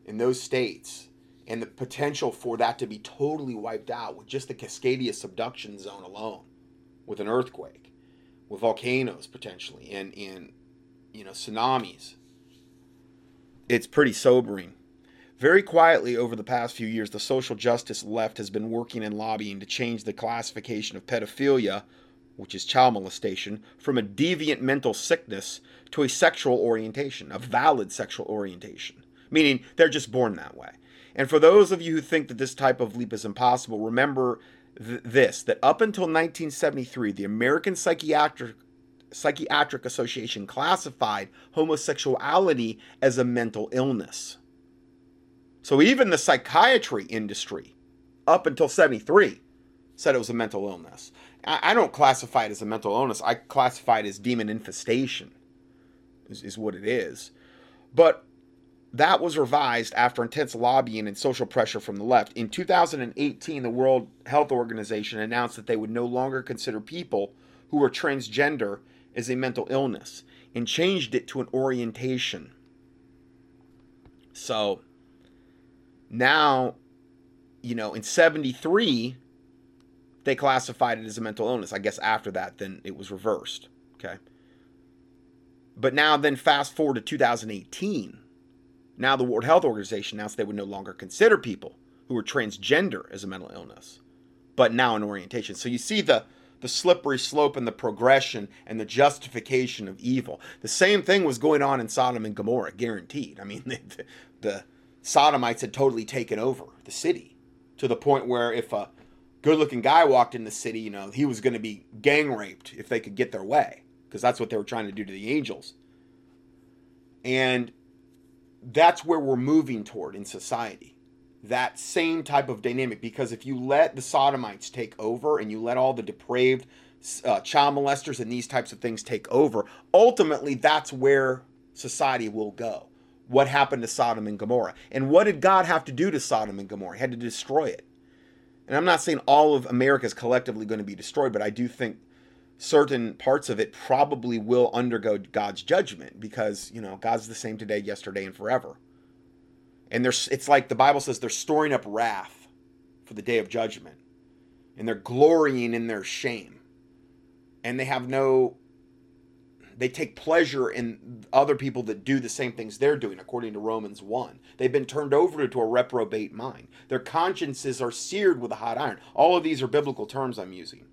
in those states and the potential for that to be totally wiped out with just the Cascadia subduction zone alone, with an earthquake, with volcanoes potentially, and, and you know, tsunamis. It's pretty sobering. Very quietly over the past few years, the social justice left has been working and lobbying to change the classification of pedophilia, which is child molestation, from a deviant mental sickness to a sexual orientation, a valid sexual orientation, meaning they're just born that way. And for those of you who think that this type of leap is impossible, remember th- this that up until 1973, the American Psychiatric Psychiatric Association classified homosexuality as a mental illness. So even the psychiatry industry, up until 73, said it was a mental illness. I, don't classify it as a mental illness. I classify it as demon infestation, is, is what it is. But that was revised after intense lobbying and social pressure from the left. In 2018, the World Health Organization announced that they would no longer consider people who were transgender as a mental illness and changed it to an orientation. So now, you know, in 73, they classified it as a mental illness. I guess after that, then it was reversed. Okay. But now, then fast forward to 2018. Now, the World Health Organization announced they would no longer consider people who were transgender as a mental illness, but now an orientation. So you see the the slippery slope and the progression and the justification of evil. The same thing was going on in Sodom and Gomorrah, guaranteed. I mean, the, the sodomites had totally taken over the city to the point where if a good looking guy walked in the city, you know, he was going to be gang raped if they could get their way because that's what they were trying to do to the angels. And that's where we're moving toward in society. That same type of dynamic because if you let the sodomites take over and you let all the depraved uh, child molesters and these types of things take over, ultimately that's where society will go what happened to Sodom and Gomorrah. And what did God have to do to Sodom and Gomorrah? He had to destroy it. And I'm not saying all of America is collectively going to be destroyed, but I do think certain parts of it probably will undergo God's judgment because, you know, God's the same today, yesterday, and forever. And there's it's like the Bible says they're storing up wrath for the day of judgment. And they're glorying in their shame. And they have no they take pleasure in other people that do the same things they're doing, according to Romans 1. They've been turned over to a reprobate mind. Their consciences are seared with a hot iron. All of these are biblical terms I'm using.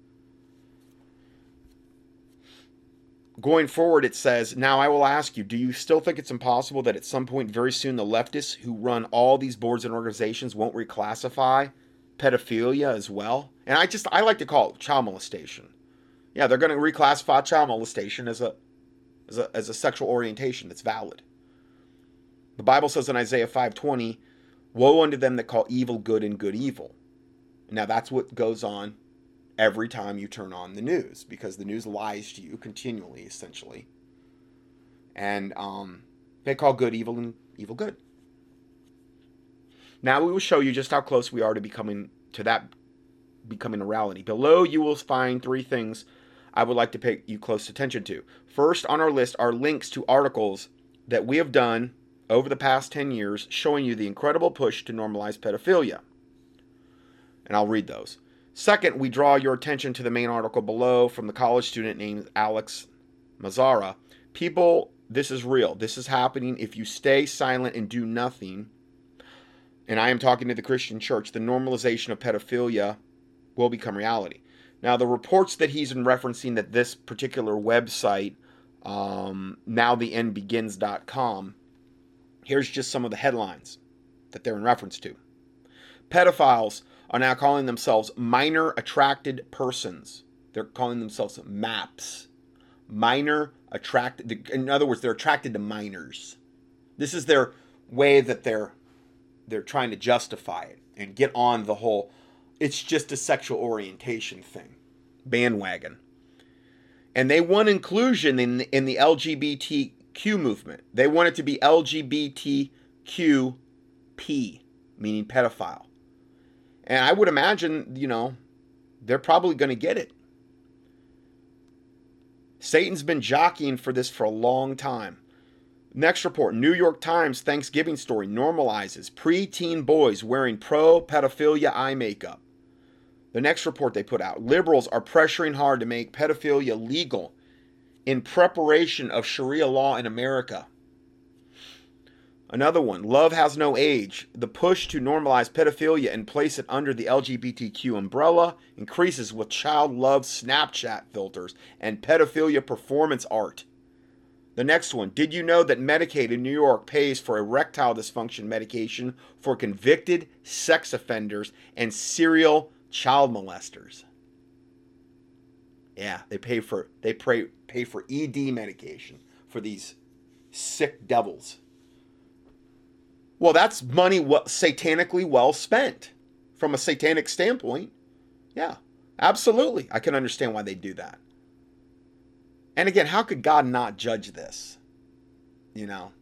going forward, it says, Now I will ask you, do you still think it's impossible that at some point very soon the leftists who run all these boards and organizations won't reclassify pedophilia as well? And I just, I like to call it child molestation. Yeah, they're going to reclassify child molestation as a, as a, as a sexual orientation that's valid. The Bible says in Isaiah 5:20, "Woe unto them that call evil good and good evil." Now that's what goes on every time you turn on the news because the news lies to you continually, essentially. And um, they call good evil and evil good. Now we will show you just how close we are to becoming to that becoming a reality. Below you will find three things I would like to pay you close attention to. First on our list are links to articles that we have done over the past 10 years showing you the incredible push to normalize pedophilia. And I'll read those. Second, we draw your attention to the main article below from the college student named Alex Mazzara. People, this is real. This is happening. If you stay silent and do nothing, and I am talking to the Christian church, the normalization of pedophilia will become reality. Now, the reports that he's referencing that this particular website, um, nowtheendbegins.com, here's just some of the headlines that they're in reference to. Pedophiles are now calling themselves minor attracted persons. They're calling themselves MAPS. Minor attracted. In other words, they're attracted to minors. This is their way that they're they're trying to justify it and get on the whole. It's just a sexual orientation thing, bandwagon. And they want inclusion in in the LGBTQ movement. They want it to be LGBTQP, meaning pedophile. And I would imagine, you know, they're probably going to get it. Satan's been jockeying for this for a long time. Next report New York Times Thanksgiving story normalizes preteen boys wearing pro pedophilia eye makeup. The next report they put out liberals are pressuring hard to make pedophilia legal in preparation of Sharia law in America. Another one, Love Has No Age. The push to normalize pedophilia and place it under the LGBTQ umbrella increases with child love Snapchat filters and pedophilia performance art. The next one, did you know that Medicaid in New York pays for erectile dysfunction medication for convicted sex offenders and serial child molesters? Yeah, they pay for they pay, pay for ED medication for these sick devils. Well, that's money satanically well spent from a satanic standpoint. Yeah, absolutely. I can understand why they do that. And again, how could God not judge this? You know,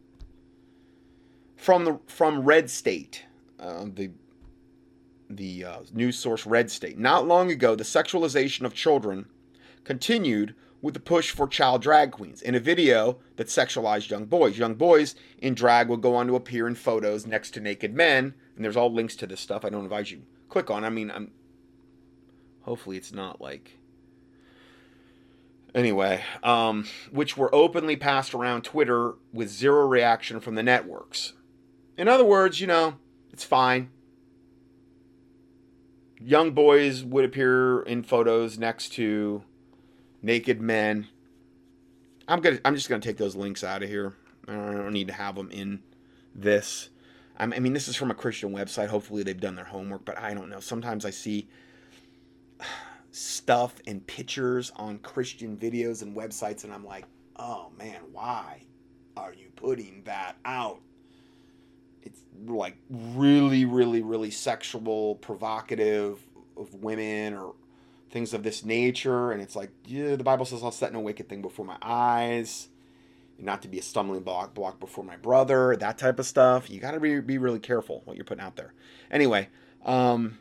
from the from Red State, uh, the the uh, news source Red State. Not long ago, the sexualization of children continued with the push for child drag queens in a video that sexualized young boys. Young boys in drag would go on to appear in photos next to naked men, and there's all links to this stuff. I don't advise you click on. I mean, I'm hopefully it's not like anyway, um, which were openly passed around Twitter with zero reaction from the networks. In other words, you know, it's fine. Young boys would appear in photos next to naked men. I'm gonna. I'm just gonna take those links out of here. I don't need to have them in this. I mean, this is from a Christian website. Hopefully, they've done their homework. But I don't know. Sometimes I see stuff and pictures on Christian videos and websites, and I'm like, oh man, why are you putting that out? It's like really, really, really sexual, provocative of women or things of this nature. And it's like, yeah, the Bible says, I'll set no wicked thing before my eyes, not to be a stumbling block, block before my brother, that type of stuff. You got to be, be really careful what you're putting out there. Anyway, um,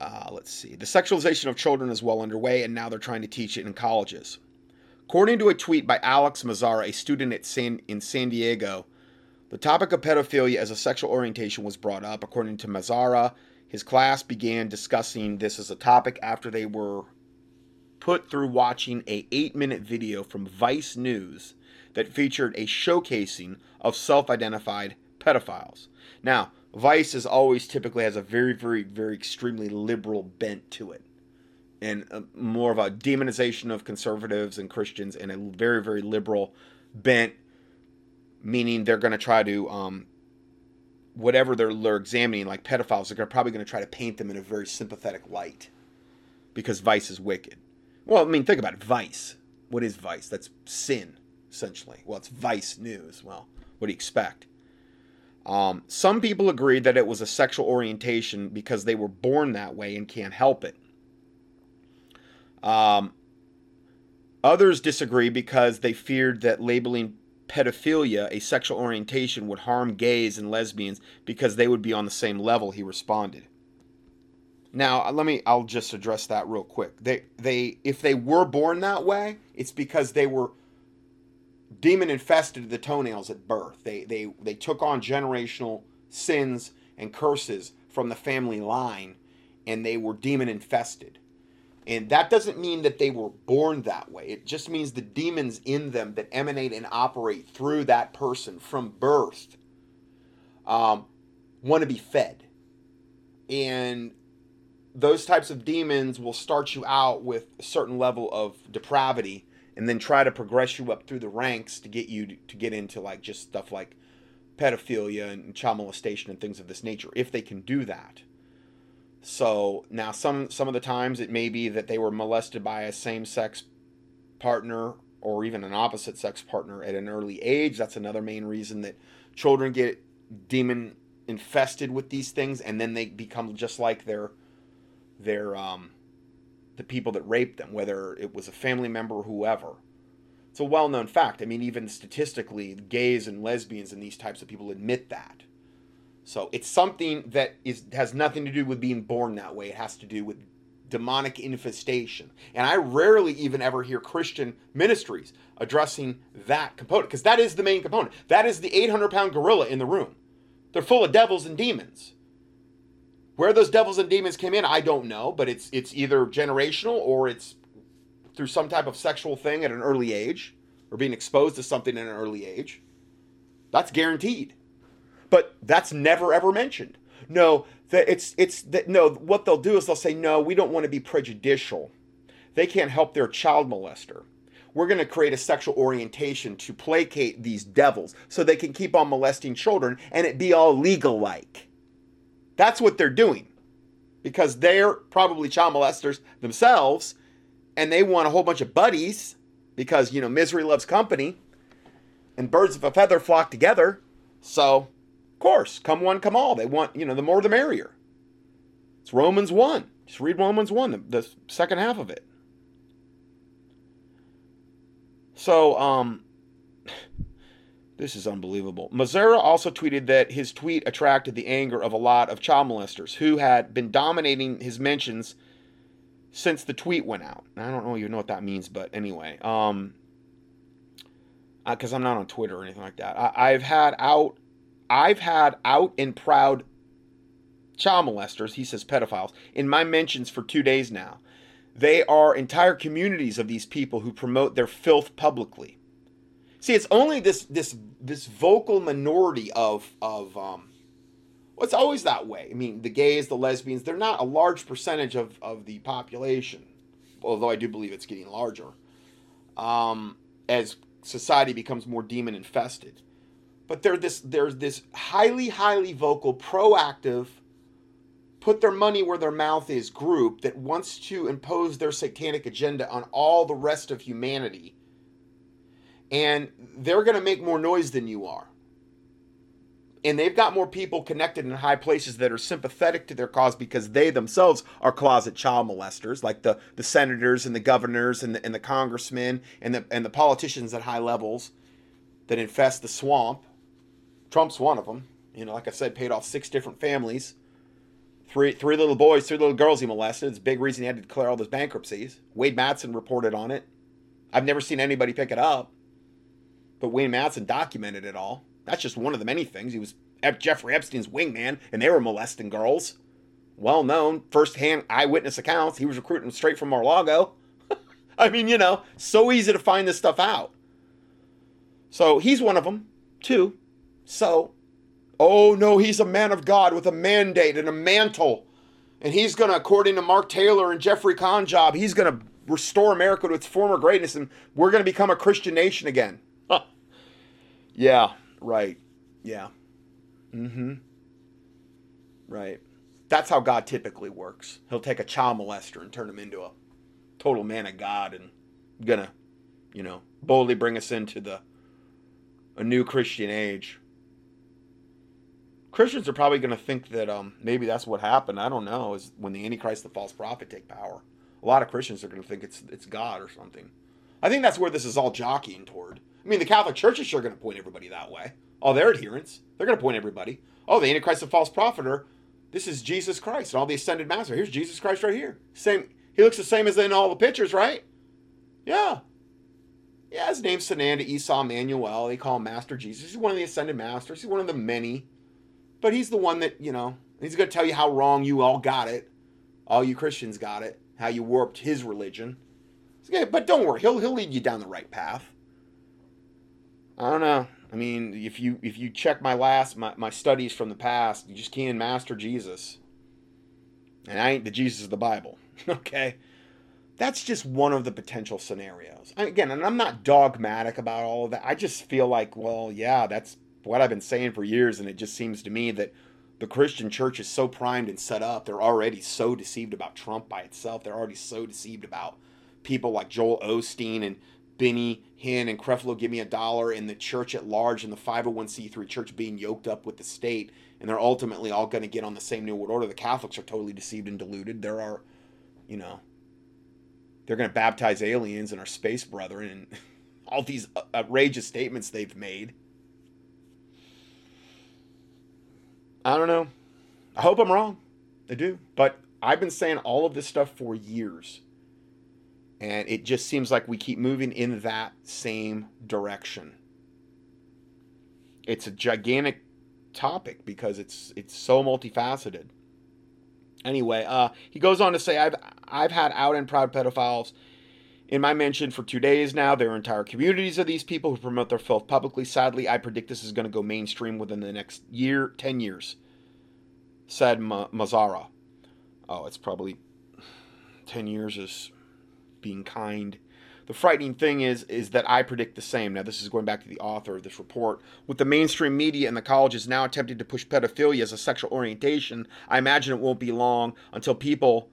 uh, let's see. The sexualization of children is well underway, and now they're trying to teach it in colleges. According to a tweet by Alex Mazzara, a student at San, in San Diego, the topic of pedophilia as a sexual orientation was brought up. According to Mazzara, his class began discussing this as a topic after they were put through watching a 8-minute video from Vice News that featured a showcasing of self-identified pedophiles. Now, Vice is always typically has a very very very extremely liberal bent to it. and uh, more of a demonization of conservatives and Christians and a very very liberal bent, meaning they're going to try to um, whatever they're, they're examining, like pedophiles, they're probably going to try to paint them in a very sympathetic light because vice is wicked. Well, I mean, think about it. Vice. What is vice? That's sin, essentially. Well, it's vice news. Well, what do you expect? Um, some people agree that it was a sexual orientation because they were born that way and can't help it. Um, others disagree because they feared that labeling pedophilia a sexual orientation would harm gays and lesbians because they would be on the same level, he responded. Now, uh, let me I'll just address that real quick. They they if they were born that way, it's because they were demon infested the toenails at birth. They they they took on generational sins and curses from the family line and they were demon infested. And that doesn't mean that they were born that way. It just means the demons in them that emanate and operate through that person from birth um, want to be fed. And those types of demons will start you out with a certain level of depravity and then try to progress you up through the ranks to get you to, to get into like just stuff like pedophilia and child molestation and things of this nature if they can do that so now some some of the times it may be that they were molested by a same-sex partner or even an opposite sex partner at an early age. That's another main reason that children get demon infested with these things and then they become just like their their um the people that raped them, whether it was a family member or whoever. It's a well-known fact. I mean, even statistically, gays and lesbians and these types of people admit that. So it's something that is has nothing to do with being born that way. It has to do with demonic infestation. And I rarely even ever hear Christian ministries addressing that component because that is the main component. That is the 800 pound gorilla in the room. They're full of devils and demons. Where those devils and demons came in, I don't know, but it's it's either generational or it's through some type of sexual thing at an early age or being exposed to something at an early age. That's guaranteed but that's never ever mentioned. No, that it's it's that no. What they'll do is they'll say no. We don't want to be prejudicial. They can't help their child molester. We're going to create a sexual orientation to placate these devils so they can keep on molesting children and it be all legal like. That's what they're doing because they're probably child molesters themselves and they want a whole bunch of buddies because, you know, misery loves company and birds of a feather flock together. So course, come one, come all. They want, you know, the more the merrier. It's Romans 1. Just read Romans 1, the, the second half of it. So, um, this is unbelievable. Mazzara also tweeted that his tweet attracted the anger of a lot of child molesters who had been dominating his mentions since the tweet went out. I don't know you know what that means, but anyway, um, because I'm not on Twitter or anything like that. I, I've had out I've had out and proud child molesters, he says pedophiles, in my mentions for two days now. They are entire communities of these people who promote their filth publicly. See, it's only this this this vocal minority of of um, well, it's always that way. I mean, the gays, the lesbians, they're not a large percentage of, of the population, although I do believe it's getting larger um, as society becomes more demon infested but they're this there's this highly highly vocal proactive put their money where their mouth is group that wants to impose their satanic agenda on all the rest of humanity and they're going to make more noise than you are and they've got more people connected in high places that are sympathetic to their cause because they themselves are closet child molesters, like the, the senators and the governors and the, and the congressmen and the, and the politicians at high levels that infest the swamp. Trump's one of them. You know, like I said, paid off six different families. Three, three little boys, three little girls he molested. It's a big reason he had to declare all those bankruptcies. Wade Matson reported on it. I've never seen anybody pick it up, but Wayne Matson documented it all. That's just one of the many things. He was Jeffrey Epstein's wingman, and they were molesting girls. Well known, first-hand eyewitness accounts. He was recruiting straight from Mar-Lago. I mean, you know, so easy to find this stuff out. So he's one of them, too. So, oh no, he's a man of God with a mandate and a mantle And he's going to, according to Mark Taylor and Jeffrey Conjob, he's going to restore America to its former greatness and we're going to become a Christian nation again. Huh. Yeah, right. Yeah. Mm hmm. Right. That's how God typically works. He'll take a child molester and turn him into a total man of God and gonna, you know, boldly bring us into the a new Christian age. Christians are probably going to think that um, maybe that's what happened. I don't know. Is when the Antichrist, the false prophet, take power. A lot of Christians are going to think it's it's God or something. I think that's where this is all jockeying toward. I mean, the Catholic Church is sure going to point everybody that way. All their adherents, they're going to point everybody. Oh, the Antichrist, the false prophet, or this is Jesus Christ and all the ascended master. Here's Jesus Christ right here. Same. He looks the same as in all the pictures, right? Yeah. Yeah, his name's Sananda Esu Immanuel. They call him Master Jesus. He's one of the ascended masters. He's one of the many. But he's the one that, you know, he's going to tell you how wrong you all got it. All you Christians got it. How you warped his religion. Okay, but don't worry, he'll he'll lead you down the right path. I don't know. I mean, if you if you check my last my, my studies from the past, you just can't master Jesus. And I ain't the Jesus of the Bible. okay? That's just one of the potential scenarios. Again, and I'm not dogmatic about all of that. I just feel like, well, yeah, that's what I've been saying for years, and it just seems to me that the Christian church is so primed and set up. They're already so deceived about Trump by itself. They're already so deceived about people like Joel Osteen and Benny Hinn and Creflo give me a dollar, and the church at large and the 501c3 church being yoked up with the state, and they're ultimately all going to get on the same New World Order. The Catholics are totally deceived and deluded. There are, you know, they're going to baptize aliens and our space brethren, and all these outrageous statements they've made. I don't know. I hope I'm wrong. I do. But I've been saying all of this stuff for years. And it just seems like we keep moving in that same direction. It's a gigantic topic because it's it's so multifaceted. Anyway, uh, he goes on to say, I've I've had out and proud pedophiles in my mention for two days now. There are entire communities of these people who promote their filth publicly. Sadly, I predict this is going to go mainstream within the next year, 10 years, said Ma-. Oh, it's probably 10 years is being kind. The frightening thing is is that I predict the same. Now this is going back to the author of this report. With the mainstream media and the colleges now attempting to push pedophilia as a sexual orientation, I imagine it won't be long until people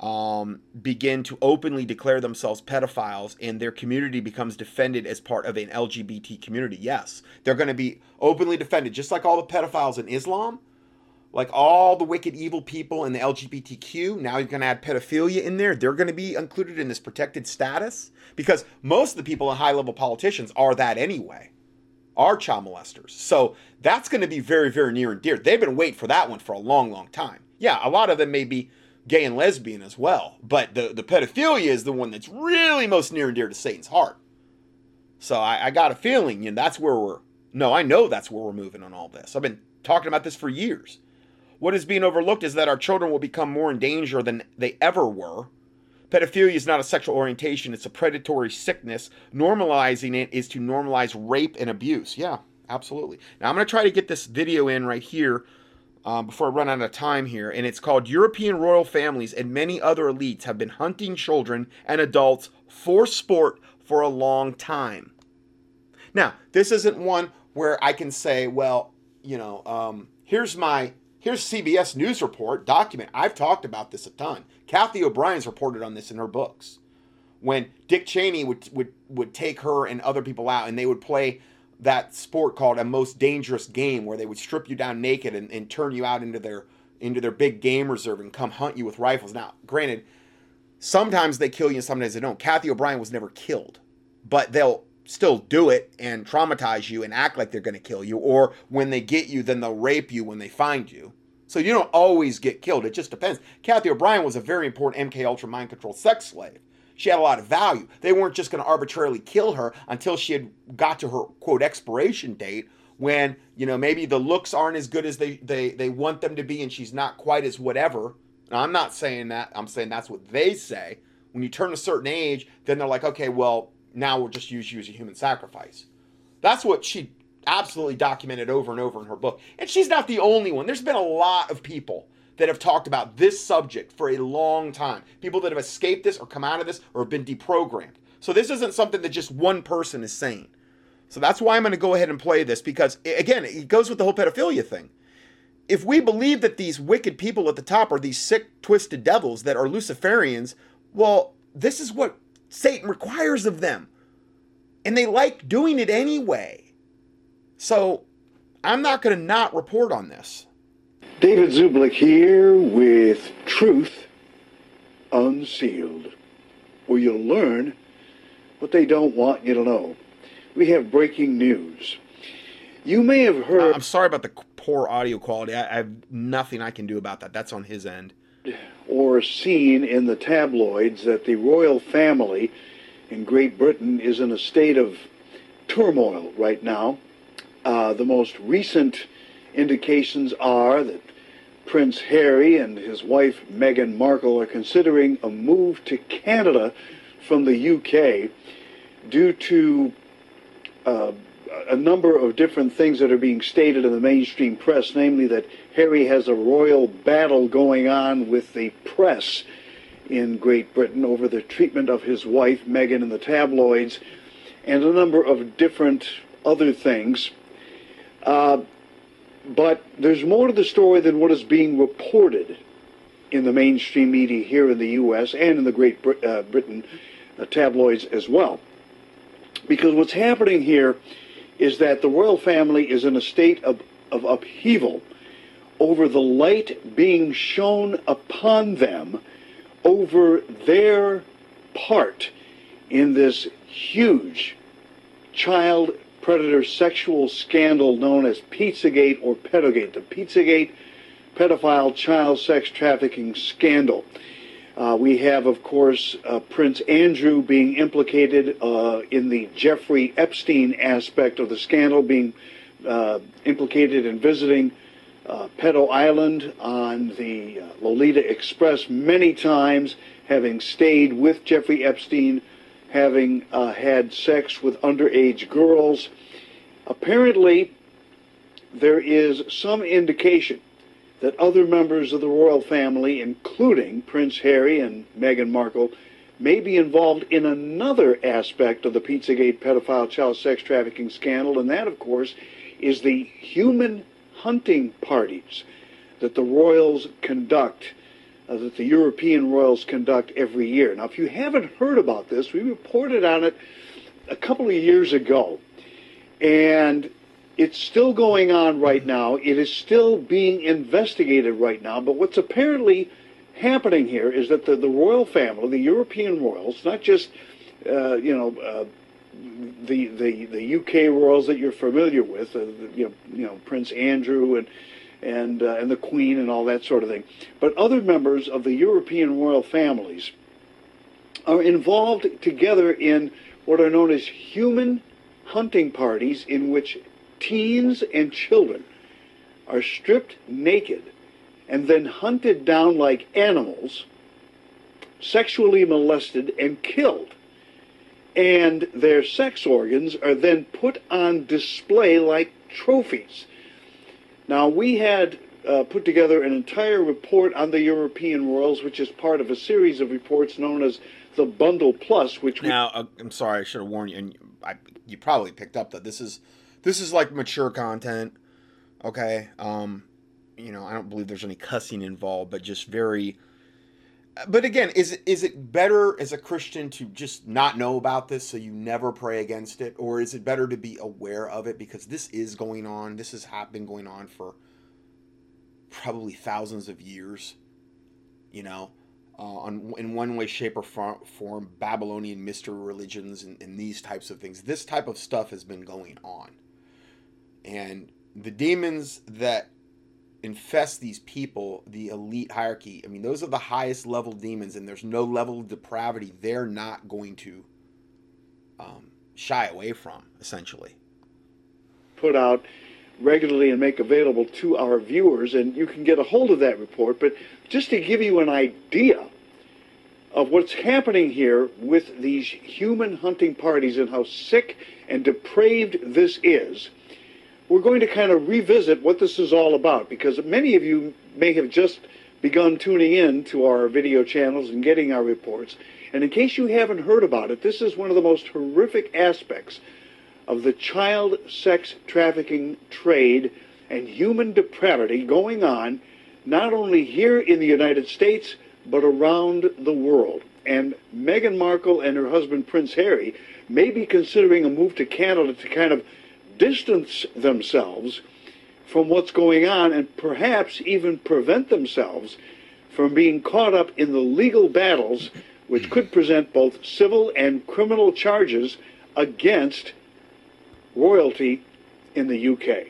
um, begin to openly declare themselves pedophiles and their community becomes defended as part of an LGBT community. Yes, they're going to be openly defended, just like all the pedophiles in Islam like all the wicked evil people in the LGBTQ, now you're going to add pedophilia in there. They're going to be included in this protected status because most of the people in high level politicians are that anyway, are child molesters. So that's going to be very, very near and dear. They've been waiting for that one for a long, long time. Yeah, a lot of them may be gay and lesbian as well, but the, the pedophilia is the one that's really most near and dear to Satan's heart. So I, I got a feeling, you know, that's where we're, no, I know that's where we're moving on all this. I've been talking about this for years what is being overlooked is that our children will become more in danger than they ever were. Pedophilia is not a sexual orientation, it's a predatory sickness. Normalizing it is to normalize rape and abuse. Yeah, absolutely. Now, I'm going to try to get this video in right here um, before I run out of time here. And it's called European Royal Families and Many Other Elites Have Been Hunting Children and Adults for Sport for a Long Time. Now, this isn't one where I can say, well, you know, um, here's my Here's CBS News report document. I've talked about this a ton. Cathy O'Brien's reported on this in her books. When Dick Cheney would would would take her and other people out, and they would play that sport called a most dangerous game, where they would strip you down naked and, and turn you out into their into their big game reserve and come hunt you with rifles. Now, granted, sometimes they kill you and sometimes they don't. Cathy O'Brien was never killed, but they'll still do it and traumatize you and act like they're going to kill you. Or when they get you, then they'll rape you when they find you. So you don't always get killed. It just depends. Cathy O'Brien was a very important MK Ultra mind control sex slave. She had a lot of value. They weren't just going to arbitrarily kill her until she had got to her quote expiration date when, you know, maybe the looks aren't as good as they they they want them to be and she's not quite as whatever. Now, I'm not saying that. I'm saying that's what they say. When you turn a certain age, then they're like, "Okay, well, now we'll just use you as a human sacrifice. That's what she absolutely documented over and over in her book. And she's not the only one. There's been a lot of people that have talked about this subject for a long time. People that have escaped this or come out of this or have been deprogrammed. So this isn't something that just one person is saying. So that's why I'm going to go ahead and play this because, again, it goes with the whole pedophilia thing. If we believe that these wicked people at the top are these sick, twisted devils that are Luciferians, well, this is what Satan requires of them. And they like doing it anyway. So I'm not going to not report on this. David Zublick here with Truth Unsealed, where you'll learn what they don't want you to know. We have breaking news. You may have heard. I'm sorry about the poor audio quality. I, I have nothing I can do about that. That's on his end. Or seen in the tabloids that the royal family in Great Britain is in a state of turmoil right now. Uh, the most recent indications are that Prince Harry and his wife Meghan Markle are considering a move to Canada from the UK due to uh, a number of different things that are being stated in the mainstream press, namely that Harry has a royal battle going on with the press in Great Britain over the treatment of his wife, Meghan, in the tabloids, and a number of different other things. Uh, but there's more to the story than what is being reported in the mainstream media here in the U.S. and in the Great Brit- uh, Britain uh, tabloids as well. Because what's happening here is that the royal family is in a state of, of upheaval over the light being shown upon them over their part in this huge child predator sexual scandal known as Pizzagate or Pedogate. The Pizzagate pedophile child sex trafficking scandal. Uh, we have, of course, uh, Prince Andrew being implicated uh, in the Jeffrey Epstein aspect of the scandal, being uh, implicated in visiting uh, Pedo Island on the uh, Lolita Express many times, having stayed with Jeffrey Epstein, having uh, had sex with underage girls. Apparently, there is some indication that other members of the royal family, including Prince Harry and Meghan Markle, may be involved in another aspect of the Pizzagate pedophile child sex trafficking scandal, and that, of course, is the human hunting parties that the royals conduct, uh, that the European royals conduct every year. Now, if you haven't heard about this, we reported on it a couple of years ago, and it's still going on right now. It is still being investigated right now. But what's apparently happening here is that the, the royal family, the European royals, not just uh, you know uh, the, the the UK royals that you're familiar with, uh, you know you know Prince Andrew and and uh, and the Queen and all that sort of thing, but other members of the European royal families are involved together in what are known as human hunting parties in which teens and children are stripped naked and then hunted down like animals, sexually molested, and killed. And their sex organs are then put on display like trophies. Now, we had uh, put together an entire report on the European royals, which is part of a series of reports known as the Bundle Plus. Which now, uh, I'm sorry, I should have warned you, and I, you probably picked up that this is this is like mature content. Okay. Um, you know, I don't believe there's any cussing involved, but just very. But again, is it is it better as a Christian to just not know about this so you never pray against it, or is it better to be aware of it because this is going on? This has been going on for probably thousands of years. You know, uh, on in one way, shape, or form, Babylonian mystery religions and, and these types of things. This type of stuff has been going on. And the demons that infest these people, the elite hierarchy, I mean, those are the highest level demons, and there's no level of depravity they're not going to um, shy away from, essentially. Put out regularly and make available to our viewers, and you can get a hold of that report. But just to give you an idea of what's happening here with these human hunting parties and how sick and depraved this is we're going to kind of revisit what this is all about because many of you may have just begun tuning in to our video channels and getting our reports. And in case you haven't heard about it, this is one of the most horrific aspects of the child sex trafficking trade and human depravity going on not only here in the United States, but around the world. And Meghan Markle and her husband Prince Harry may be considering a move to Canada to kind of distance themselves from what's going on and perhaps even prevent themselves from being caught up in the legal battles which could present both civil and criminal charges against royalty in the UK.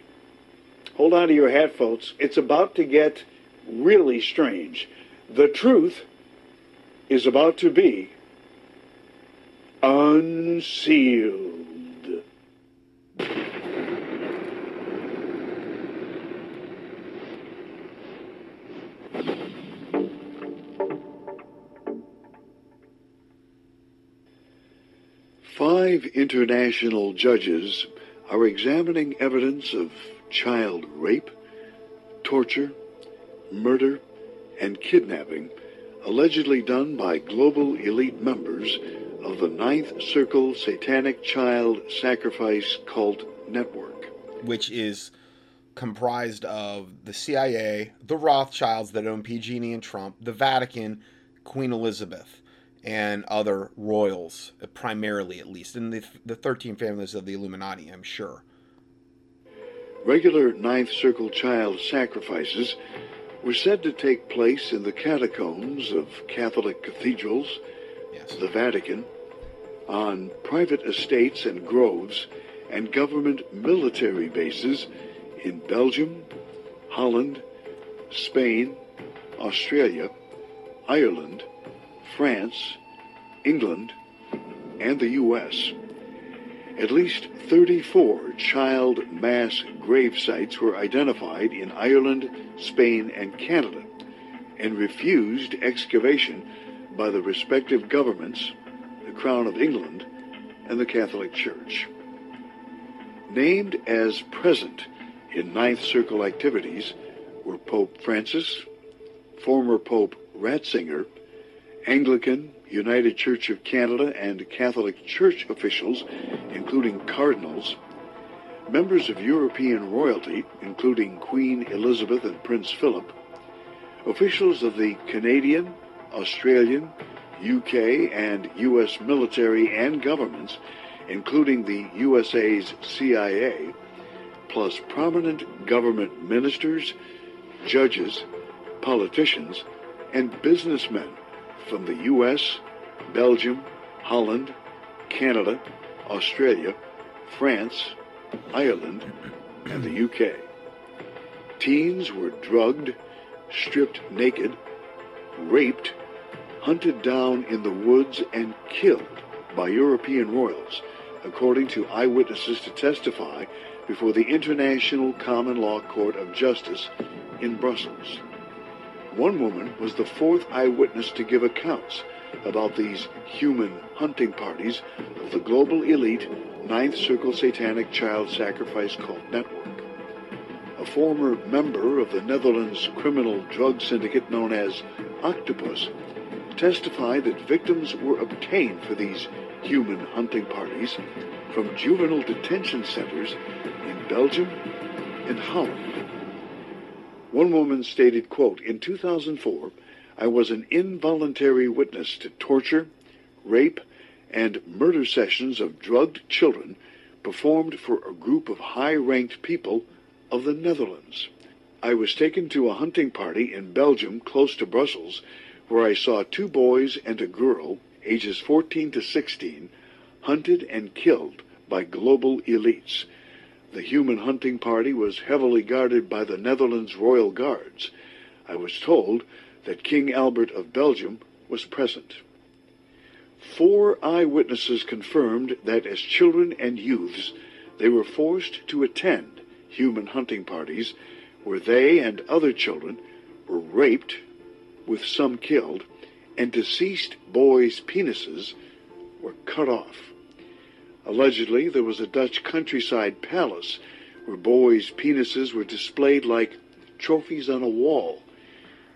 Hold on to your hat, folks. It's about to get really strange. The truth is about to be unsealed. Five international judges are examining evidence of child rape, torture, murder, and kidnapping allegedly done by global elite members of the Ninth Circle Satanic Child Sacrifice Cult Network. Which is comprised of the CIA, the Rothschilds that own PG&E and Trump, the Vatican, Queen Elizabeth, and other royals, uh, primarily at least, and the, the 13 families of the Illuminati, I'm sure. Regular Ninth Circle child sacrifices were said to take place in the catacombs of Catholic cathedrals, yes. the Vatican, on private estates and groves, and government military bases in Belgium, Holland, Spain, Australia, Ireland, France, England, and the U.S. At least 34 child mass grave sites were identified in Ireland, Spain, and Canada, and refused excavation by the respective governments, the Crown of England, and the Catholic Church. Named as present in Ninth Circle activities were Pope Francis, former Pope Ratzinger, Anglican, United Church of Canada, and Catholic Church officials, including cardinals, members of European royalty, including Queen Elizabeth and Prince Philip, officials of the Canadian, Australian, UK, and US military and governments, including the USA's CIA, plus prominent government ministers, judges, politicians, and businessmen from the US, Belgium, Holland, Canada, Australia, France, Ireland, and the UK. Teens were drugged, stripped naked, raped, hunted down in the woods, and killed by European royals, according to eyewitnesses to testify before the International Common Law Court of Justice in Brussels. One woman was the fourth eyewitness to give accounts about these human hunting parties of the global elite Ninth Circle Satanic Child Sacrifice Cult Network. A former member of the Netherlands criminal drug syndicate known as Octopus testified that victims were obtained for these human hunting parties from juvenile detention centers in Belgium and Holland. One woman stated, quote, In 2004, I was an involuntary witness to torture, rape, and murder sessions of drugged children performed for a group of high-ranked people of the Netherlands. I was taken to a hunting party in Belgium close to Brussels where I saw two boys and a girl, ages 14 to 16, hunted and killed by global elites the human hunting party was heavily guarded by the Netherlands Royal Guards. I was told that King Albert of Belgium was present. Four eyewitnesses confirmed that as children and youths, they were forced to attend human hunting parties where they and other children were raped, with some killed, and deceased boys' penises were cut off. Allegedly, there was a Dutch countryside palace where boys' penises were displayed like trophies on a wall.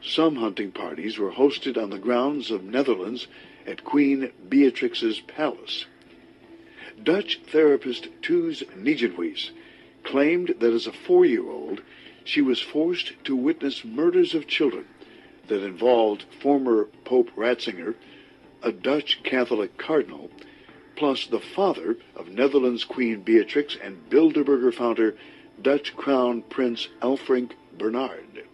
Some hunting parties were hosted on the grounds of Netherlands at Queen Beatrix's palace. Dutch therapist Toos Nijenhuis claimed that as a four-year-old, she was forced to witness murders of children that involved former Pope Ratzinger, a Dutch Catholic cardinal, plus the father of Netherlands Queen Beatrix and Bilderberger founder Dutch Crown Prince Elfrink Bernard.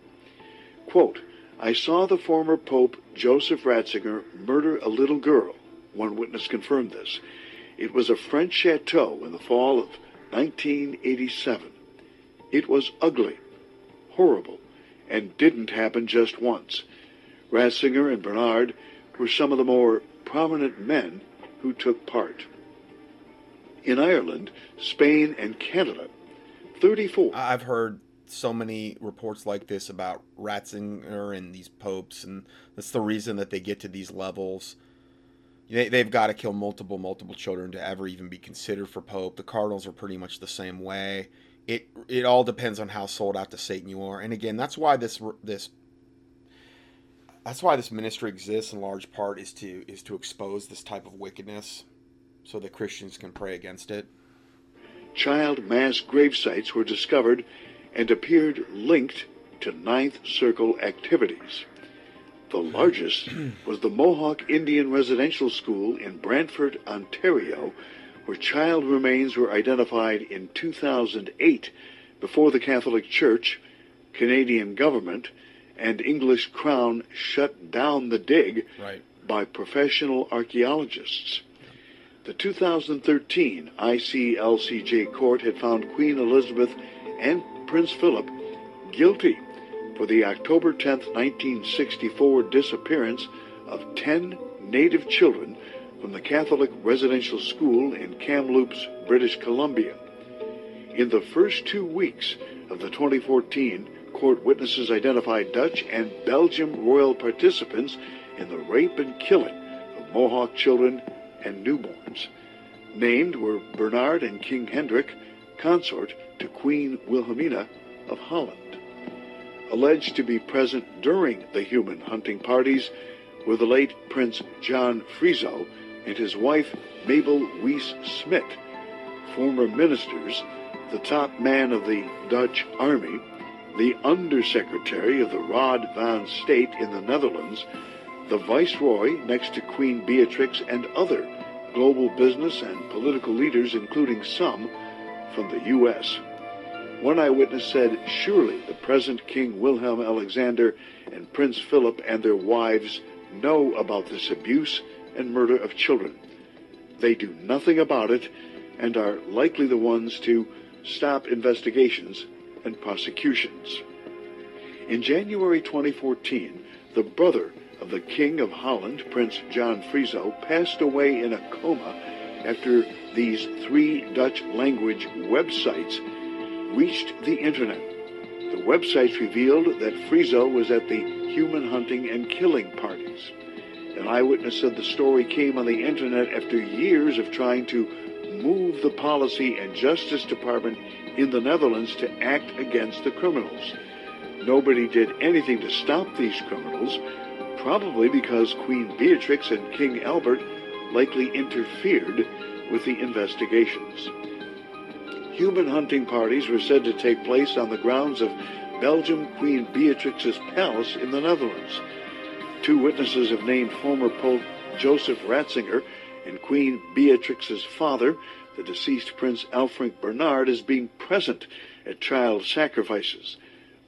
Quote, I saw the former Pope Joseph Ratzinger murder a little girl. One witness confirmed this. It was a French chateau in the fall of 1987. It was ugly, horrible, and didn't happen just once. Ratzinger and Bernard were some of the more prominent men who took part. In Ireland, Spain, and Canada, 34. I've heard so many reports like this about Ratzinger and these popes, and that's the reason that they get to these levels. They, they've got to kill multiple, multiple children to ever even be considered for pope. The cardinals are pretty much the same way. It it all depends on how sold out to Satan you are, and again, that's why this this that's why this ministry exists in large part is to is to expose this type of wickedness, so that Christians can pray against it. Child mass grave sites were discovered and appeared linked to Ninth Circle activities. The largest was the Mohawk Indian Residential School in Brantford, Ontario, where child remains were identified in 2008 before the Catholic Church, Canadian government, and English Crown shut down the dig right. by professional archaeologists. The 2013 ICLCJ court had found Queen Elizabeth and Prince Philip guilty for the October 10, 1964 disappearance of 10 native children from the Catholic residential school in Kamloops, British Columbia. In the first two weeks of the 2014, court witnesses identified Dutch and Belgian royal participants in the rape and killing of Mohawk children and newborns. Named were Bernard and King Hendrik, consort to Queen Wilhelmina of Holland. Alleged to be present during the human hunting parties were the late Prince John Friso and his wife Mabel Wisse Smit, former ministers, the top man of the Dutch army, the undersecretary of the Raad van State in the Netherlands, the viceroy next to Queen Beatrix, and other global business and political leaders, including some from the U.S. One eyewitness said, Surely the present King Wilhelm Alexander and Prince Philip and their wives know about this abuse and murder of children. They do nothing about it and are likely the ones to stop investigations and prosecutions. In January 2014, the brother of the King of Holland, Prince John Friso, passed away in a coma after these three Dutch language websites reached the internet. The websites revealed that Friso was at the human hunting and killing parties. An eyewitness said the story came on the internet after years of trying to move the policy and justice department in the Netherlands to act against the criminals. Nobody did anything to stop these criminals, probably because Queen Beatrix and King Albert likely interfered with the investigations. Human hunting parties were said to take place on the grounds of Belgium Queen Beatrix's palace in the Netherlands. Two witnesses have named former Pope Joseph Ratzinger and Queen Beatrix's father, the deceased Prince Elfrink Bernard, as being present at child sacrifices.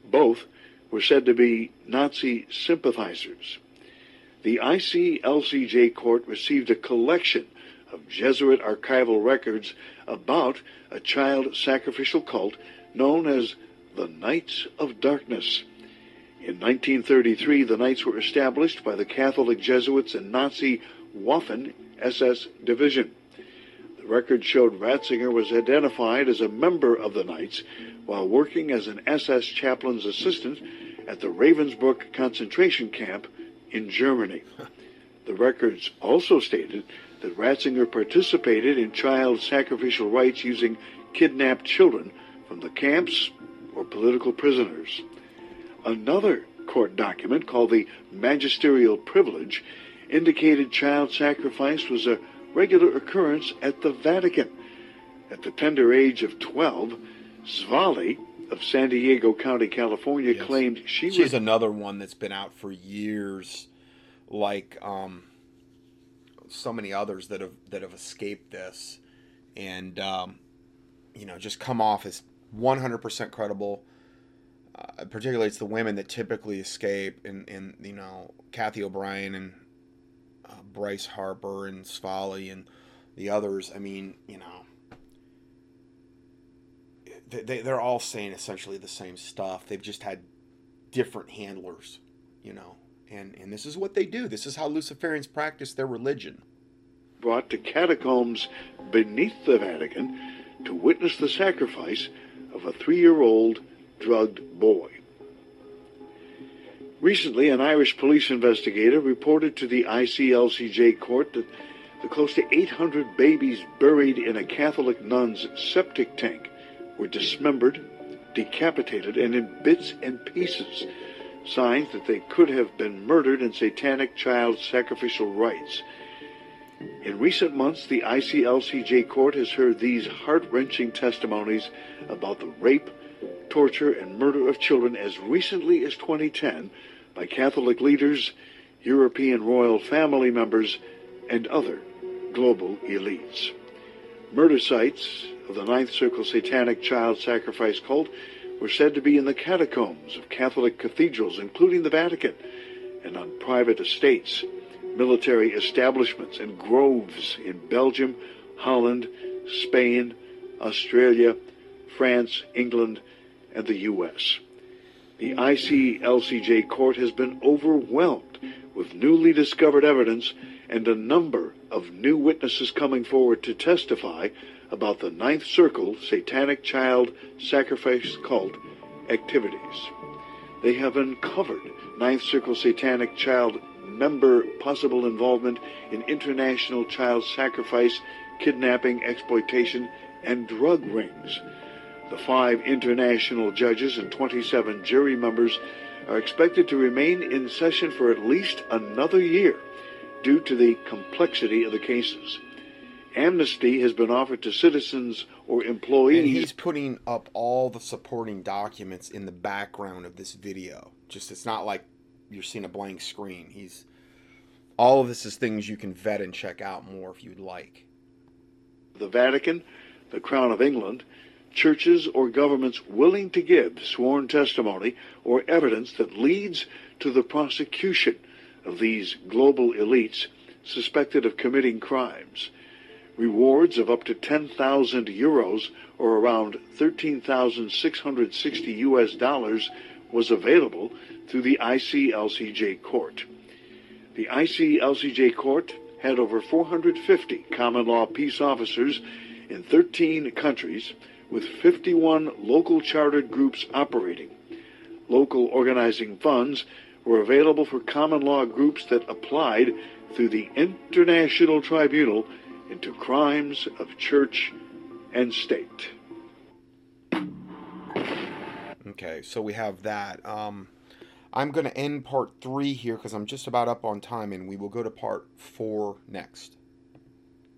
Both were said to be Nazi sympathizers. The ICLCJ court received a collection of Jesuit archival records about a child sacrificial cult known as the Knights of Darkness. In 1933, the Knights were established by the Catholic Jesuits and Nazi Waffen SS Division. The record showed Ratzinger was identified as a member of the Knights while working as an SS chaplain's assistant at the Ravensbrück concentration camp in Germany. The records also stated that Ratzinger participated in child sacrificial rites using kidnapped children from the camps or political prisoners. Another court document called the Magisterial Privilege indicated child sacrifice was a regular occurrence at the Vatican. At the tender age of 12, Svali of San Diego County, California, Yes. claimed she She's was another one that's been out for years, like um, so many others that have that have escaped this, and um, you know just come off as 100% credible. Uh, particularly, it's the women that typically escape, and and you know Cathy O'Brien and Bryce Harper and Svali and the others. I mean, you know. They, they, they're all saying essentially the same stuff. They've just had different handlers, you know. And and this is what they do. This is how Luciferians practice their religion. brought to catacombs beneath the Vatican to witness the sacrifice of a three year old drugged boy. Recently, an Irish police investigator reported to the ICLCJ court that the close to 800 babies buried in a Catholic nun's septic tank were dismembered, decapitated, and in bits and pieces, signs that they could have been murdered in satanic child sacrificial rites. In recent months, the ICLCJ court has heard these heart wrenching testimonies about the rape, torture, and murder of children as recently as 2010 by Catholic leaders, European royal family members, and other global elites. Murder sites of the Ninth Circle Satanic Child Sacrifice cult were said to be in the catacombs of Catholic cathedrals, including the Vatican, and on private estates military establishments and groves in Belgium, Holland, Spain, Australia, France, England, and the U.S. The ICLCJ court has been overwhelmed with newly discovered evidence and a number of new witnesses coming forward to testify about the Ninth Circle Satanic Child Sacrifice Cult activities. They have uncovered Ninth Circle Satanic Child member possible involvement in international child sacrifice, kidnapping, exploitation, and drug rings. The five international judges and 27 jury members are expected to remain in session for at least another year due to the complexity of the cases. Amnesty has been offered to citizens or employees. And he's putting up all the supporting documents in the background of this video. Just it's not like you're seeing a blank screen. He's all of this is things you can vet and check out more if you'd like. the Vatican, the Crown of England, churches or governments willing to give sworn testimony or evidence that leads to the prosecution of these global elites suspected of committing crimes. Rewards of up to 10,000 euros or around 13,660 US dollars was available through the ICLCJ court. The ICLCJ court had over 450 common law peace officers in 13 countries with 51 local chartered groups operating. Local organizing funds were available for common law groups that applied through the International Tribunal into crimes of church and state. Okay, so we have that. Um, I'm going to end part three here because I'm just about up on time, and we will go to part four next.